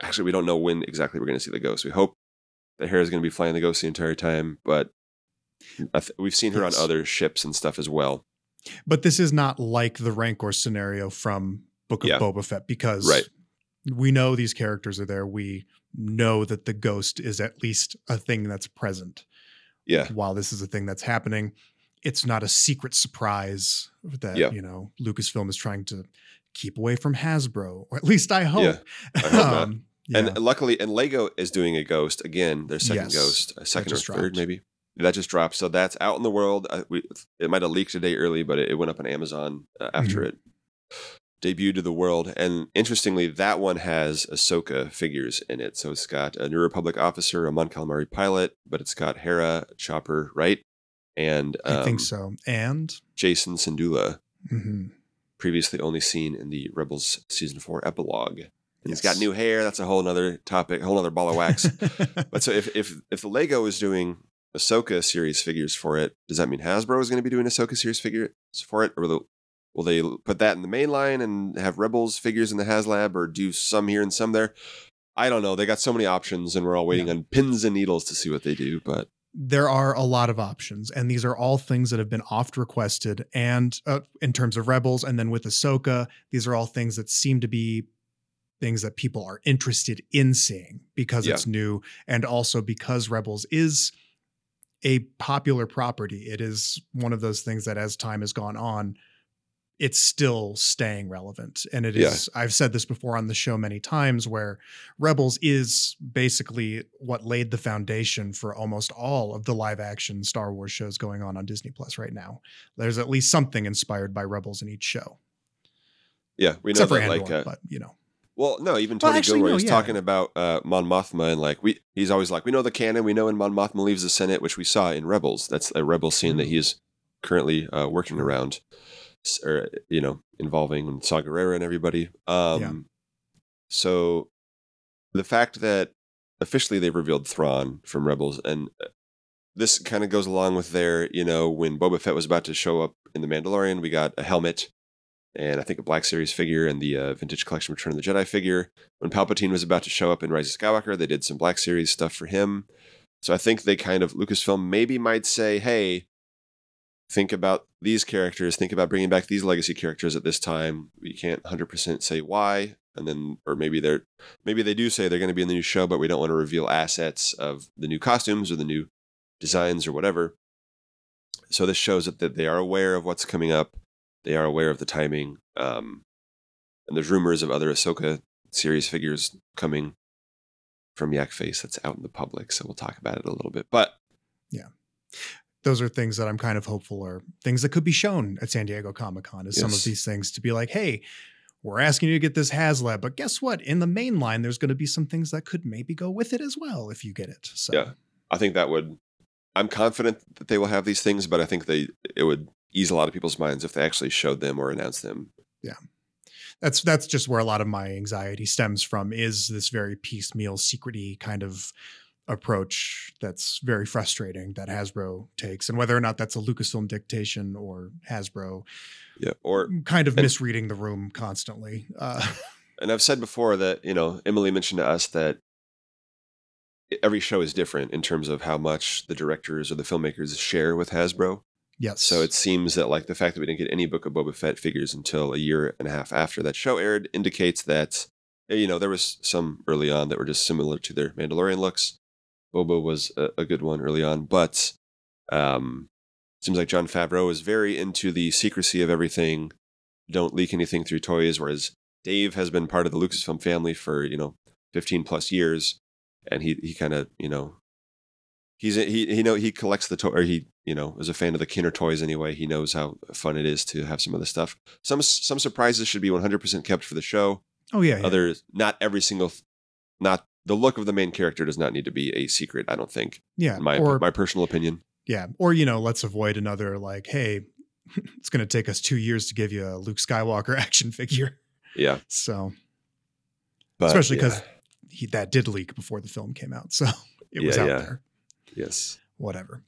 actually we don't know when exactly we're going to see the ghost. We hope that Hera is going to be flying the ghost the entire time, but th- we've seen her yes. on other ships and stuff as well. But this is not like the Rancor scenario from Book of yeah. Boba Fett because right. We know these characters are there. We know that the ghost is at least a thing that's present. Yeah. While this is a thing that's happening, it's not a secret surprise that yeah. you know Lucasfilm is trying to keep away from Hasbro, or at least I hope. Yeah, I hope um, yeah. And luckily, and Lego is doing a Ghost again. Their second yes, Ghost, a second or third dropped. maybe. That just dropped, so that's out in the world. I, we, it might have leaked a day early, but it, it went up on Amazon uh, after mm-hmm. it debuted to the world. And interestingly, that one has Ahsoka figures in it. So it's got a New Republic officer, a Mon Calamari pilot, but it's got Hera, Chopper, right? and um, I think um, so. And Jacen Syndulla, mm-hmm. previously only seen in the Rebels season four epilogue. And yes. He's got new hair. That's a whole other topic, a whole other ball of wax. [laughs] but so if if if the Lego is doing Ahsoka series figures for it, does that mean Hasbro is going to be doing Ahsoka series figures for it, or will, will they put that in the main line and have Rebels figures in the HasLab, or do some here and some there? I don't know. They got so many options, and we're all waiting yeah. on pins and needles to see what they do. But there are a lot of options, and these are all things that have been oft requested. And uh, in terms of Rebels, and then with Ahsoka, these are all things that seem to be things that people are interested in seeing because yeah. it's new, and also because Rebels is a popular property. It is one of those things that, as time has gone on, it's still staying relevant. And it is, yeah. I've said this before on the show many times, where Rebels is basically what laid the foundation for almost all of the live action Star Wars shows going on on Disney Plus right now. There's at least something inspired by Rebels in each show. Yeah, we know Except that, Andor, like, uh, but you know. Well, no, even Tony well, actually, Gilroy no, is yeah. talking about uh, Mon Mothma and like we, he's always like, we know the canon, we know when Mon Mothma leaves the Senate, which we saw in Rebels. That's a Rebel scene mm-hmm. that he's currently uh, working around or you know involving Saw Gerrera and everybody. Um, yeah. So the fact that officially they've revealed Thrawn from Rebels, and uh, this kind of goes along with their, you know, when Boba Fett was about to show up in The Mandalorian, we got a helmet and I think a Black Series figure and the uh, Vintage Collection Return of the Jedi figure. When Palpatine was about to show up in Rise of Skywalker, they did some Black Series stuff for him. So I think they kind of Lucasfilm maybe might say, "Hey, think about these characters, think about bringing back these legacy characters at this time. We can't 100% say why. And then, or maybe they're, maybe they do say they're going to be in the new show, but we don't want to reveal assets of the new costumes or the new designs or whatever. So this shows that, they are aware of what's coming up. They are aware of the timing. Um, and there's rumors of other Ahsoka series figures coming from Yak Face that's out in the public. So we'll talk about it a little bit. But yeah those are things that I'm kind of hopeful are things that could be shown at San Diego Comic Con is yes. some of these things to be like, hey, we're asking you to get this HasLab, but guess what? In the main line, there's going to be some things that could maybe go with it as well if you get it. So yeah, I think that would. I'm confident that they will have these things, but I think they it would ease a lot of people's minds if they actually showed them or announced them. Yeah. That's that's just where a lot of my anxiety stems from is this very piecemeal, secrety kind of approach that's very frustrating that Hasbro takes, and whether or not that's a Lucasfilm dictation or Hasbro Yeah. Or kind of And- misreading the room constantly. Uh, [laughs] and I've said before that you know Emily mentioned to us that every show is different in terms of how much the directors or the filmmakers share with Hasbro. yes. So it seems that like the fact that we didn't get any Book of Boba Fett figures until a year and a half after that show aired indicates that you know there was some early on that were just similar to their Mandalorian looks. Boba was a, a good one early on, but um, seems like Jon Favreau is very into the secrecy of everything. Don't leak anything through toys, whereas Dave has been part of the Lucasfilm family for you know 15 plus years, and he he kind of you know he's he he know he collects the toy or he you know is a fan of the Kenner toys anyway. He knows how fun it is to have some of the stuff. Some some surprises should be 100% kept for the show. oh yeah, yeah. Others not every single not the look of the main character does not need to be a secret. I don't think. yeah. In my or my personal opinion. yeah, or you know, let's avoid another like, hey, [laughs] it's going to take us two years to give you a Luke Skywalker [laughs] action figure. Yeah, So but especially yeah. because he that did leak before the film came out, so [laughs] it was out yeah. there. yes. Whatever.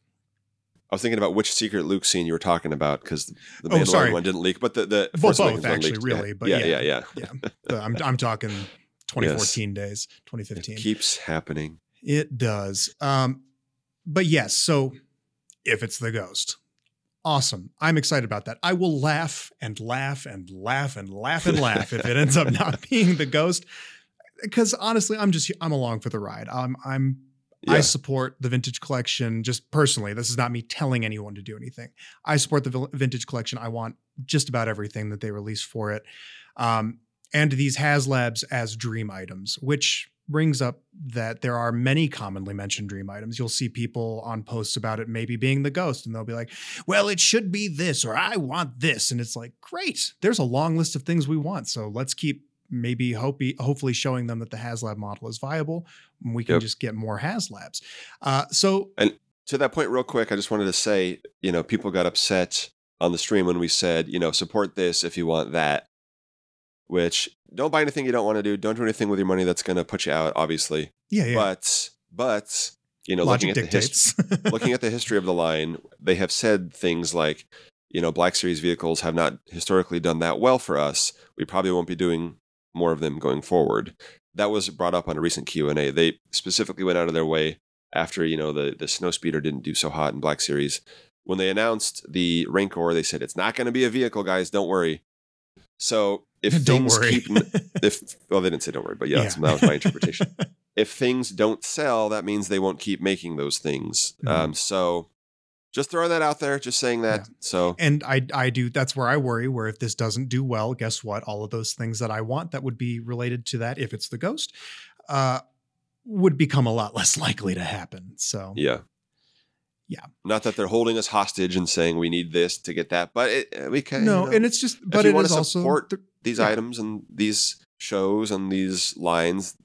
I was thinking about which secret Luke scene you were talking about because the Oh, Mandalorian sorry. one didn't leak, but the the Well, both, one actually, leaked. really, but yeah, yeah. yeah, Yeah, the, I'm I'm talking 2014 days, 2015. It 2015. keeps happening. It does. Um, but yes, so if it's the ghost, awesome. I'm excited about that. I will laugh and laugh and laugh and laugh and laugh if it ends up [laughs] not being the ghost. Because honestly, I'm just I'm along for the ride. I'm I'm I support the vintage collection just personally. This is not me telling anyone to do anything. I support the vintage collection. I want just about everything that they release for it. Um, and these HasLabs as dream items, which brings up that there are many commonly mentioned dream items. You'll see people on posts about it maybe being the ghost, and they'll be like, well, it should be this, or I want this. And it's like, great, there's a long list of things we want. So let's keep maybe hope- hopefully showing them that the HasLab model is viable. And we can Yep. just get more HasLabs. Uh, so And to that point, real quick, I just wanted to say, you know, people got upset on the stream when we said, you know, support this if you want that. Which don't buy anything you don't want to do. Don't do anything with your money that's going to put you out, obviously. yeah, yeah. But, but you know, Logic looking at the history, [laughs] looking at the history of the line, they have said things like, you know, Black Series vehicles have not historically done that well for us. We probably won't be doing more of them going forward. That was brought up on a recent Q and A. They specifically went out of their way after you know the the Snowspeeder didn't do so hot in Black Series. When they announced the Rancor, they said it's not going to be a vehicle, guys. Don't worry. So if [laughs] Don't things worry. keep [laughs] if well they didn't say don't worry, but yeah, That's, that was my interpretation [laughs] if things don't sell, that means they won't keep making those things. Mhm. Um, so just throwing that out there, just saying that. So and I I do that's where I worry where if this doesn't do well, guess what? All of those things that I want that would be related to that if it's the ghost uh would become a lot less likely to happen. So yeah, Yeah. Not that they're holding us hostage and saying we need this to get that, but it, we can. no, you know, and it's just but it wanna also the- these yeah. items and these shows and these lines.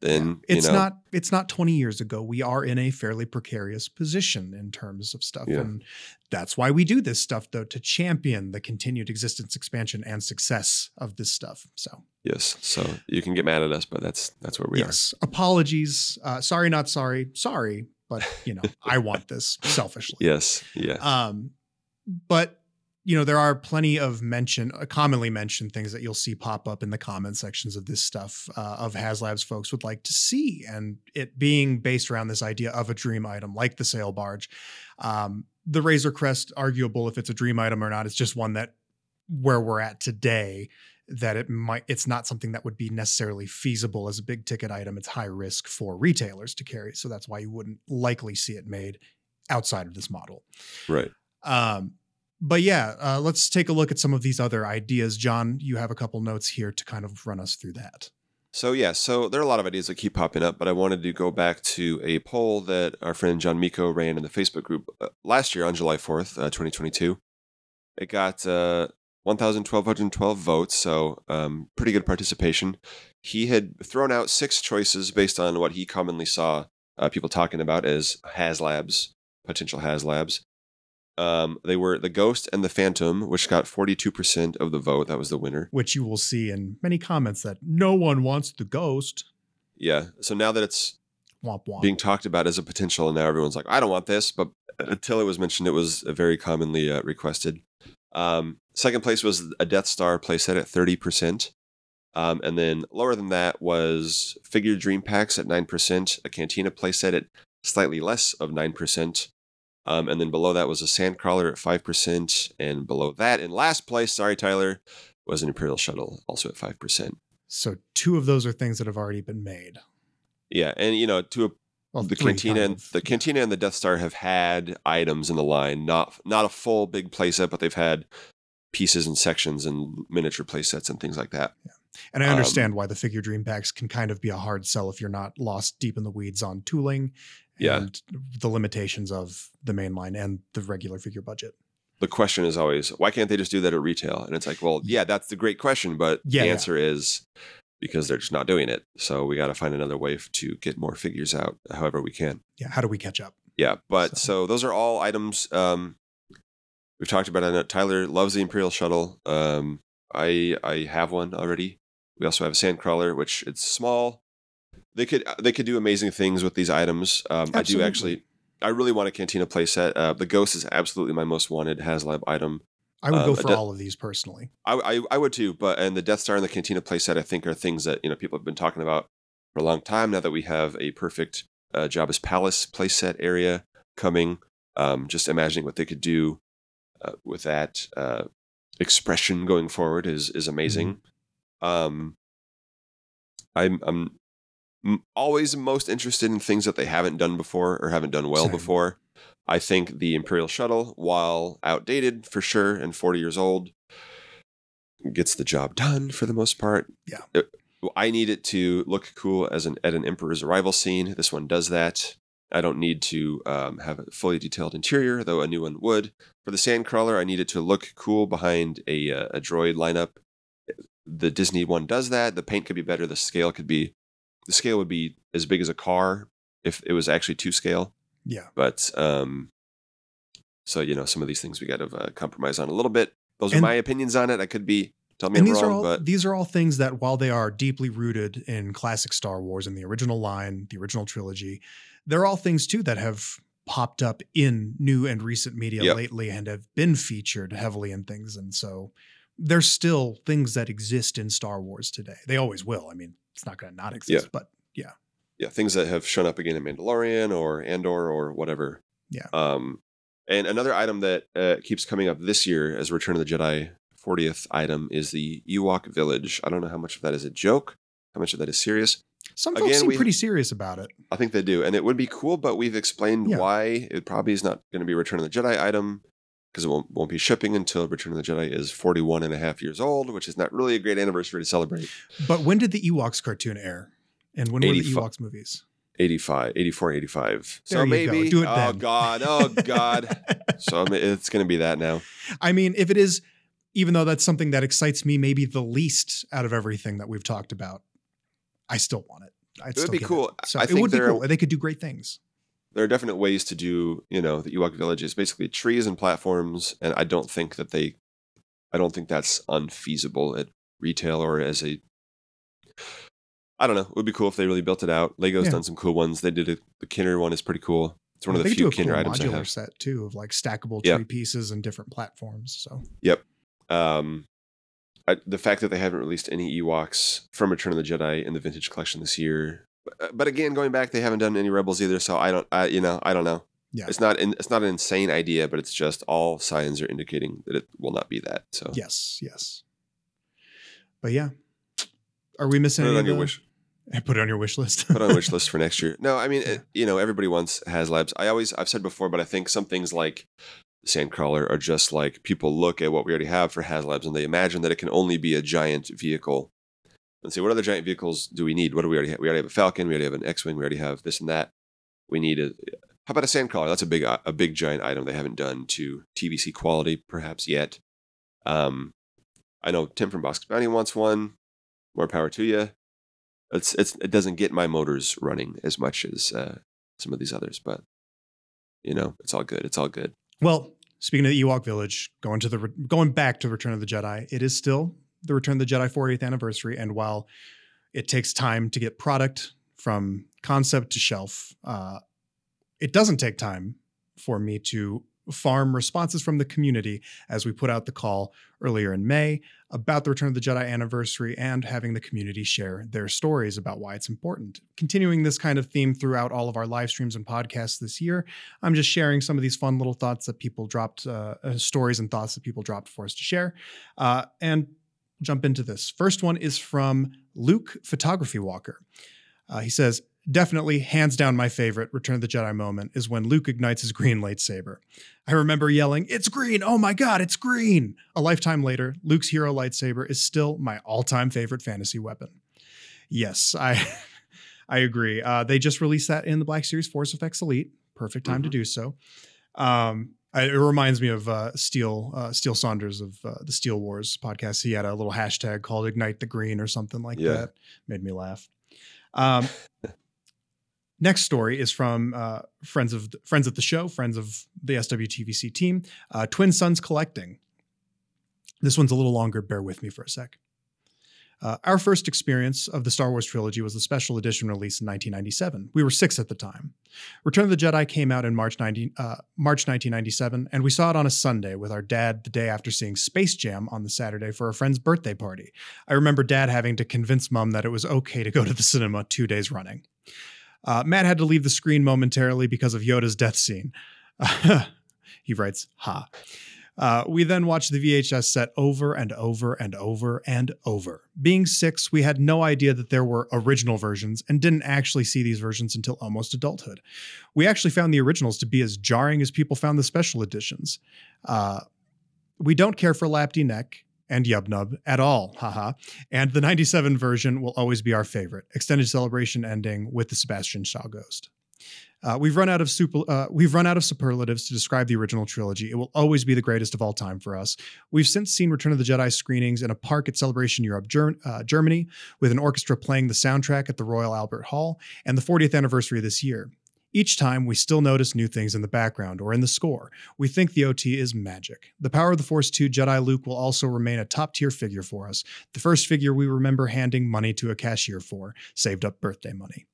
Then it's you know, not it's not 20 years ago we are in a fairly precarious position in terms of stuff Yeah. and that's why we do this stuff though to champion the continued existence expansion and success of this stuff so yes. So you can get mad at us, but that's that's where we are. yes apologies uh, sorry not sorry sorry but you know [laughs] i want this selfishly are. Yes, yeah, um but you know there are plenty of mention uh, commonly mentioned things that you'll see pop up in the comment sections of this stuff uh, of haslabs folks would like to see and it being based around this idea of a dream item like the sail barge. Um, the razor crest arguable if it's a dream item or not it's just one that where we're at today that it might it's not something that would be necessarily feasible as a big ticket item. It's high risk for retailers to carry so that's why you wouldn't likely see it made outside of this model. Right. um, but yeah, uh, let's take a look at some of these other ideas. John, you have a couple notes here to kind of run us through that. So yeah, so there are a lot of ideas that keep popping up, but I wanted to go back to a poll that our friend John Miko ran in the Facebook group uh, last year on July 4th, uh, 2022. It got uh, 1,1212 votes, so um, pretty good participation. He had thrown out six choices based on what he commonly saw uh, people talking about as HasLabs, potential HasLabs. Um, they were the Ghost and the Phantom, which got 42% of the vote. That was the winner. Which you will see in many comments that no one wants the ghost. Yeah. So now that it's womp womp. being talked about as a potential, and now everyone's like, I don't want this. But until it was mentioned, it was very commonly uh, requested. Um, second place was a Death Star playset at 30%. Um, and then lower than that was Figure Dream Packs at 9%, a Cantina playset at slightly less of 9%. Um, and then below that was a Sandcrawler at 5%. And below that, in last place, sorry, Tyler, was an Imperial Shuttle, also at 5%. so two of those are things that have already been made. Yeah. And, you know, to a Well, the cantina and of. the cantina and the Death Star have had items in the line, not not a full big playset, but they've had pieces and sections and miniature playsets and things like that. And I um, understand why the figure dream packs can kind of be a hard sell if you're not lost deep in the weeds on tooling Yeah. and the limitations of the main line and the regular figure budget. The question is always, why can't they just do that at retail? And it's like, well, yeah, that's the great question, but Yeah, the yeah. answer is because they're just not doing it. So we got to find another way to get more figures out, however we can. Yeah, how do we catch up? Yeah, but So- so, those are all items um, we've talked about. I know Tyler loves the Imperial Shuttle. Um, I I have one already. We also have a Sandcrawler, which it's small. They could they could do amazing things with these items. Um, I do actually. I really want a Cantina playset. Uh, the Ghost is absolutely my most wanted HasLab item. I would Um, go for de- all of these personally. I, I I would too, but and the Death Star and the Cantina playset I think are things that you know people have been talking about for a long time. Now that we have a perfect uh, Jabba's Palace playset area coming, um, just imagining what they could do uh, with that uh, expression going forward is is amazing. Um, I'm I'm m- always most interested in things that they haven't done before or haven't done well Same. before. I think the Imperial Shuttle, while outdated for sure and 40 years old, gets the job done for the most part. Yeah. It- I need it to look cool as an at an Emperor's arrival scene. This one does that. I don't need to um, have a fully detailed interior, though a new one would. For the Sandcrawler, I need it to look cool behind a, uh, a droid lineup. The Disney one does that. The paint could be better. The scale could be, the scale would be as big as a car if it was actually two scale. Yeah. But um, so you know, some of these things we got to uh, compromise on a little bit. Those are my opinions on it. I could be tell me and I'm these wrong, are all but these are all things that while they are deeply rooted in classic Star Wars and the original line, the original trilogy, they're all things too that have popped up in new and recent media Yep. lately and have been featured heavily in things. And so there's still things that exist in Star Wars today. They always will. I mean, it's not going to not exist, yeah. but yeah. yeah, things that have shown up again in Mandalorian or Andor or whatever. Yeah. Um, and another item that uh, keeps coming up this year as Return of the Jedi 40th item is the Ewok Village. I don't know how much of that is a joke, how much of that is serious. Some folks Again, seem we- pretty serious about it. I think they do, and it would be cool, but we've explained Yeah. why it probably is not going to be Return of the Jedi item because it won't, won't be shipping until Return of the Jedi is 41 and a half years old, which is not really a great anniversary to celebrate. But when did the Ewoks cartoon air? And when were the 85. Ewoks movies? 85, 84, 85. There so go. maybe, Do it oh. God, oh [laughs] God. so it's going to be that now. I mean, if it is, even though that's something that excites me maybe the least out of everything that we've talked about, I still want it. I'd It would still be cool. So I it think would be cool. They could do great things. There are definite ways to do, you know, the Ewok Village is basically trees and platforms, and I don't think that they, I don't think that's unfeasible at retail or as a. I don't know. It would be cool if they really built it out. Lego's Yeah. done some cool ones. They did a, the Kenner one is pretty cool. It's one of the few cool Kenner items I modular have. set too of like stackable tree pieces and different platforms. So Yep. Um, I, the fact that they haven't released any Ewoks from Return of the Jedi in the Vintage Collection this year, but, but again, going back, they haven't done any Rebels either. So I don't, I, you know, I don't know. Yeah. It's not, in, it's not an insane idea, but it's just all signs are indicating that it will not be that. So yes, yes. But yeah, are we missing put it on your the- wish, [laughs] Put it on your wish list. put on wish [laughs] list for next year. No, I mean, Yeah. it, you know, everybody wants HasLabs. I always, I've said before, but I think some things like Sandcrawler are just like people look at what we already have for HasLabs and they imagine that it can only be a giant vehicle. And say, what other giant vehicles do we need? What do we already have? We already have a Falcon. We already have an X-wing. We already have this and that. We need a. How about a Sandcrawler? That's a big, a big giant item they haven't done to TVC quality perhaps yet. Um, I know Tim from Bosk's Bounty wants one. More power to you. It's it's it doesn't get my motors running as much as uh, some of these others, but you know it's all good. It's all good. Well, speaking of the Ewok Village, going to the going back to Return of the Jedi, it is still the Return of the Jedi 40th anniversary, and while it takes time to get product from concept to shelf. Uh, it doesn't take time for me to farm responses from the community as we put out the call earlier in May about the Return of the Jedi anniversary and having the community share their stories about why it's important. Continuing this kind of theme throughout all of our live streams and podcasts this year, I'm just sharing some of these fun little thoughts that people dropped, uh, uh, stories and thoughts that people dropped for us to share. Uh, and jump into this. First one is from Luke Photography Walker. Uh, he says, Definitely, hands down, my favorite Return of the Jedi moment is when Luke ignites his green lightsaber. I remember yelling, It's green! Oh my god, it's green! A lifetime later, Luke's hero lightsaber is still my all time favorite fantasy weapon. Yes, I. [laughs] I agree. Uh, they just released that in the Black Series Force Effects Elite. Perfect time mm-hmm. to do so. Um, I, it reminds me of uh, Steele uh, Steele Saunders of uh, the Steel Wars podcast. He had a little hashtag called "Ignite the Green" or something like yeah. that. Made me laugh. Um, [laughs] Next story is from uh, friends of the, friends of the show, friends of the SWTVC team, uh, Twin Sons Collecting. This one's a little longer. Bear with me for a sec. Uh, our first experience of the Star Wars trilogy was the special edition release in 1997. We were six at the time. Return of the Jedi came out in March, 90, uh, March 1997, and we saw it on a Sunday with our dad the day after seeing Space Jam on the Saturday for a friend's birthday party. I remember dad having to convince mom that it was okay to go to the cinema two days running. Uh, Matt had to leave the screen momentarily because of Yoda's death scene. [laughs] he writes, ha. Uh, we then watched the VHS set over and over and over and over. Being six, we had no idea that there were original versions and didn't actually see these versions until almost adulthood. We actually found the originals to be as jarring as people found the special editions. Uh, we don't care for Lapti Nek and Yub at all, haha. And the 97 version will always be our favorite. Extended celebration ending with the Sebastian Shaw ghost. Uh, we've run out of super, uh, we've run out of superlatives to describe the original trilogy. It will always be the greatest of all time for us. We've since seen Return of the Jedi screenings in a park at Celebration Europe, Ger- uh, Germany, with an orchestra playing the soundtrack at the Royal Albert Hall, and the 40th anniversary this year. Each time, we still notice new things in the background or in the score. We think the OT is magic. The Power of the Force 2 Jedi Luke will also remain a top tier figure for us, the first figure we remember handing money to a cashier for, saved up birthday money.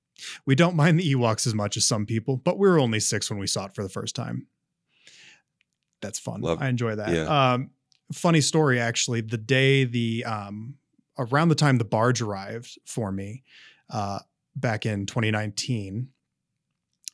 We don't mind the Ewoks as much as some people, but we were only six when we saw it for the first time. That's fun. Love, I enjoy that. Yeah. Um, funny story, actually. The day the um, around the time the barge arrived for me uh, back in 2019,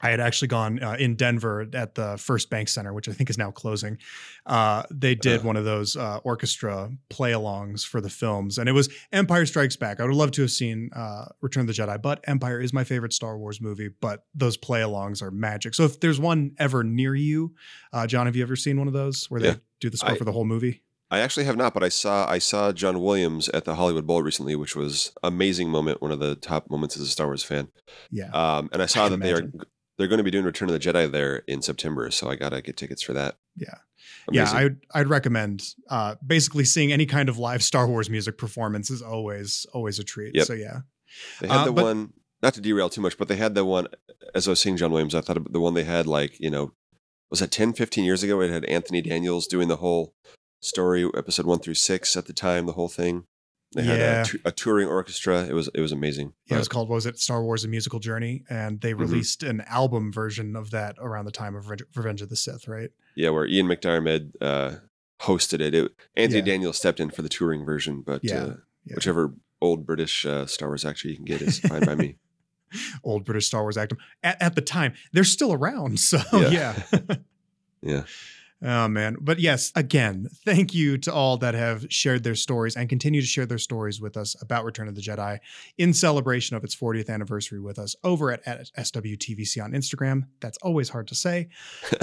I had actually gone uh, in Denver at the First Bank Center, which I think is now closing. Uh, they did uh, one of those uh, orchestra play alongs for the films, and it was Empire Strikes Back. I would love to have seen uh, Return of the Jedi, but Empire is my favorite Star Wars movie. But those play alongs are magic. So if there's one ever near you, uh, John, have you ever seen one of those where yeah. they do the score I, for the whole movie? I actually have not, but I saw I saw John Williams at the Hollywood Bowl recently, which was amazing moment, one of the top moments as a Star Wars fan. Yeah, um, and I saw I that imagine. they are they're going to be doing Return of the Jedi there in September, so I gotta get tickets for that. Yeah, Amazing. yeah, I'd I'd recommend. Uh, basically, seeing any kind of live Star Wars music performance is always always a treat. Yep. So yeah, they had uh, the but, one. Not to derail too much, but they had the one. As I was seeing John Williams, I thought the one they had like you know, was that 10, 15 years ago? It had Anthony Daniels doing the whole story, episode one through six at the time, the whole thing. They had yeah. a, a, touring orchestra. It was it was amazing. Yeah, it was called was it Star Wars: A Musical Journey, and they mm-hmm. released mm-hmm. an album version of that around the time of Revenge of the Sith, right? Yeah, where Ian McDiarmid uh, hosted it. it Anthony yeah. Daniels stepped in for the touring version, but yeah. Uh, yeah. whichever old British uh, Star Wars actor you can get is fine by me. [laughs] [laughs] Old British Star Wars actor at, at, the time they're still around, [laughs] so yeah. yeah. Oh man. But yes, again, thank you to all that have shared their stories and continue to share their stories with us about Return of the Jedi in celebration of its 40th anniversary with us over at, at SWTVC on Instagram. That's always hard to say.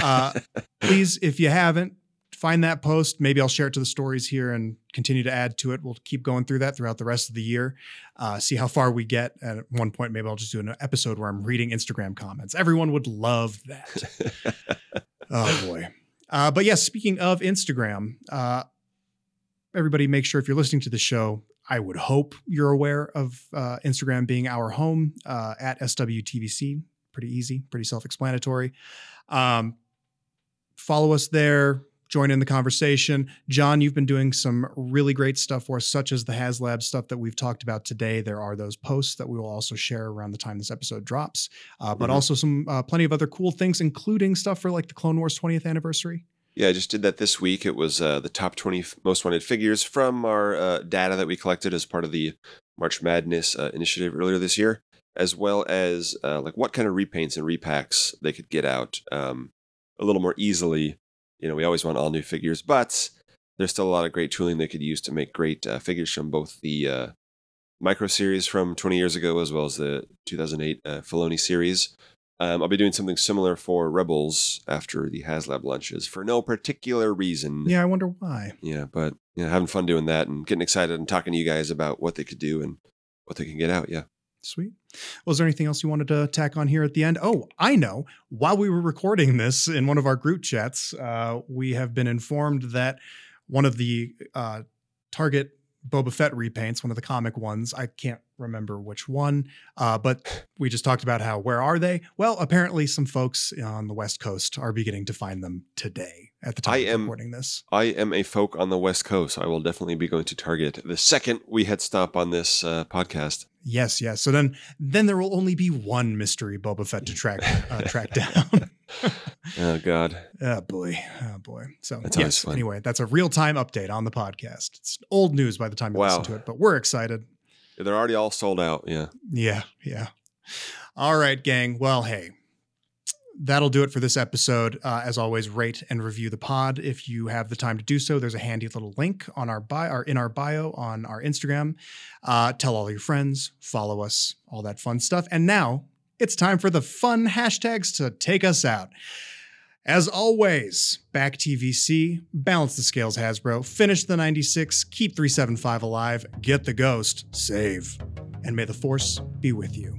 Uh, [laughs] please, if you haven't, find that post. Maybe I'll share it to the stories here and continue to add to it. We'll keep going through that throughout the rest of the year. Uh, see how far we get. And at one point, maybe I'll just do an episode where I'm reading Instagram comments. Everyone would love that. [laughs] oh boy. Uh, but yes, speaking of Instagram, uh, everybody make sure if you're listening to the show, I would hope you're aware of uh, Instagram being our home uh, at SWTVC. Pretty easy, pretty self explanatory. Um, follow us there, join in the conversation. John, you've been doing some really great stuff for us, such as the HasLab stuff that we've talked about today. There are those posts that we will also share around the time this episode drops, uh, but Mhm. also some uh, plenty of other cool things, including stuff for like the Clone Wars 20th anniversary. Yeah, I just did that this week. It was uh, the top 20 most wanted figures from our uh, data that we collected as part of the March Madness uh, initiative earlier this year, as well as uh, like what kind of repaints and repacks they could get out um, a little more easily. You know, we always want all new figures, but there's still a lot of great tooling they could use to make great uh, figures from both the uh, micro series from 20 years ago as well as the 2008 uh, Filoni series. Um, I'll be doing something similar for Rebels after the HasLab lunches for no particular reason. Yeah, I wonder why. Yeah, but yeah, having fun doing that and getting excited and talking to you guys about what they could do and what they can get out. Yeah. Sweet. Well, is there anything else you wanted to tack on here at the end? Oh, I know. While we were recording this in one of our group chats, uh, we have been informed that one of the uh, Target Boba Fett repaints, one of the comic ones, I can't remember which one, uh, but we just talked about how, where are they? Well, apparently some folks on the West Coast are beginning to find them today at the time I of am- recording this. I am a folk on the West Coast. I will definitely be going to Target the second we head stop on this uh, podcast. Yes, yes. So then, then there will only be one mystery Boba Fett to track uh, track [laughs] down. [laughs] Oh, God. Oh boy, oh boy. So That's yes. fun. Anyway, that's a real time update on the podcast. It's old news by the time you Wow. listen to it, but we're excited. They're already all sold out. Yeah. Yeah, yeah. All right, gang. Well, hey, that'll do it for this episode. Uh, as always, rate and review the pod if you have the time to do so. There's a handy little link on our bio, or in our bio on our Instagram. Uh, tell all your friends, follow us, all that fun stuff. And now it's time for the fun hashtags to take us out. As always, back TVC, balance the scales, Hasbro, finish the 96, keep 375 alive, get the ghost, save, and may the force be with you.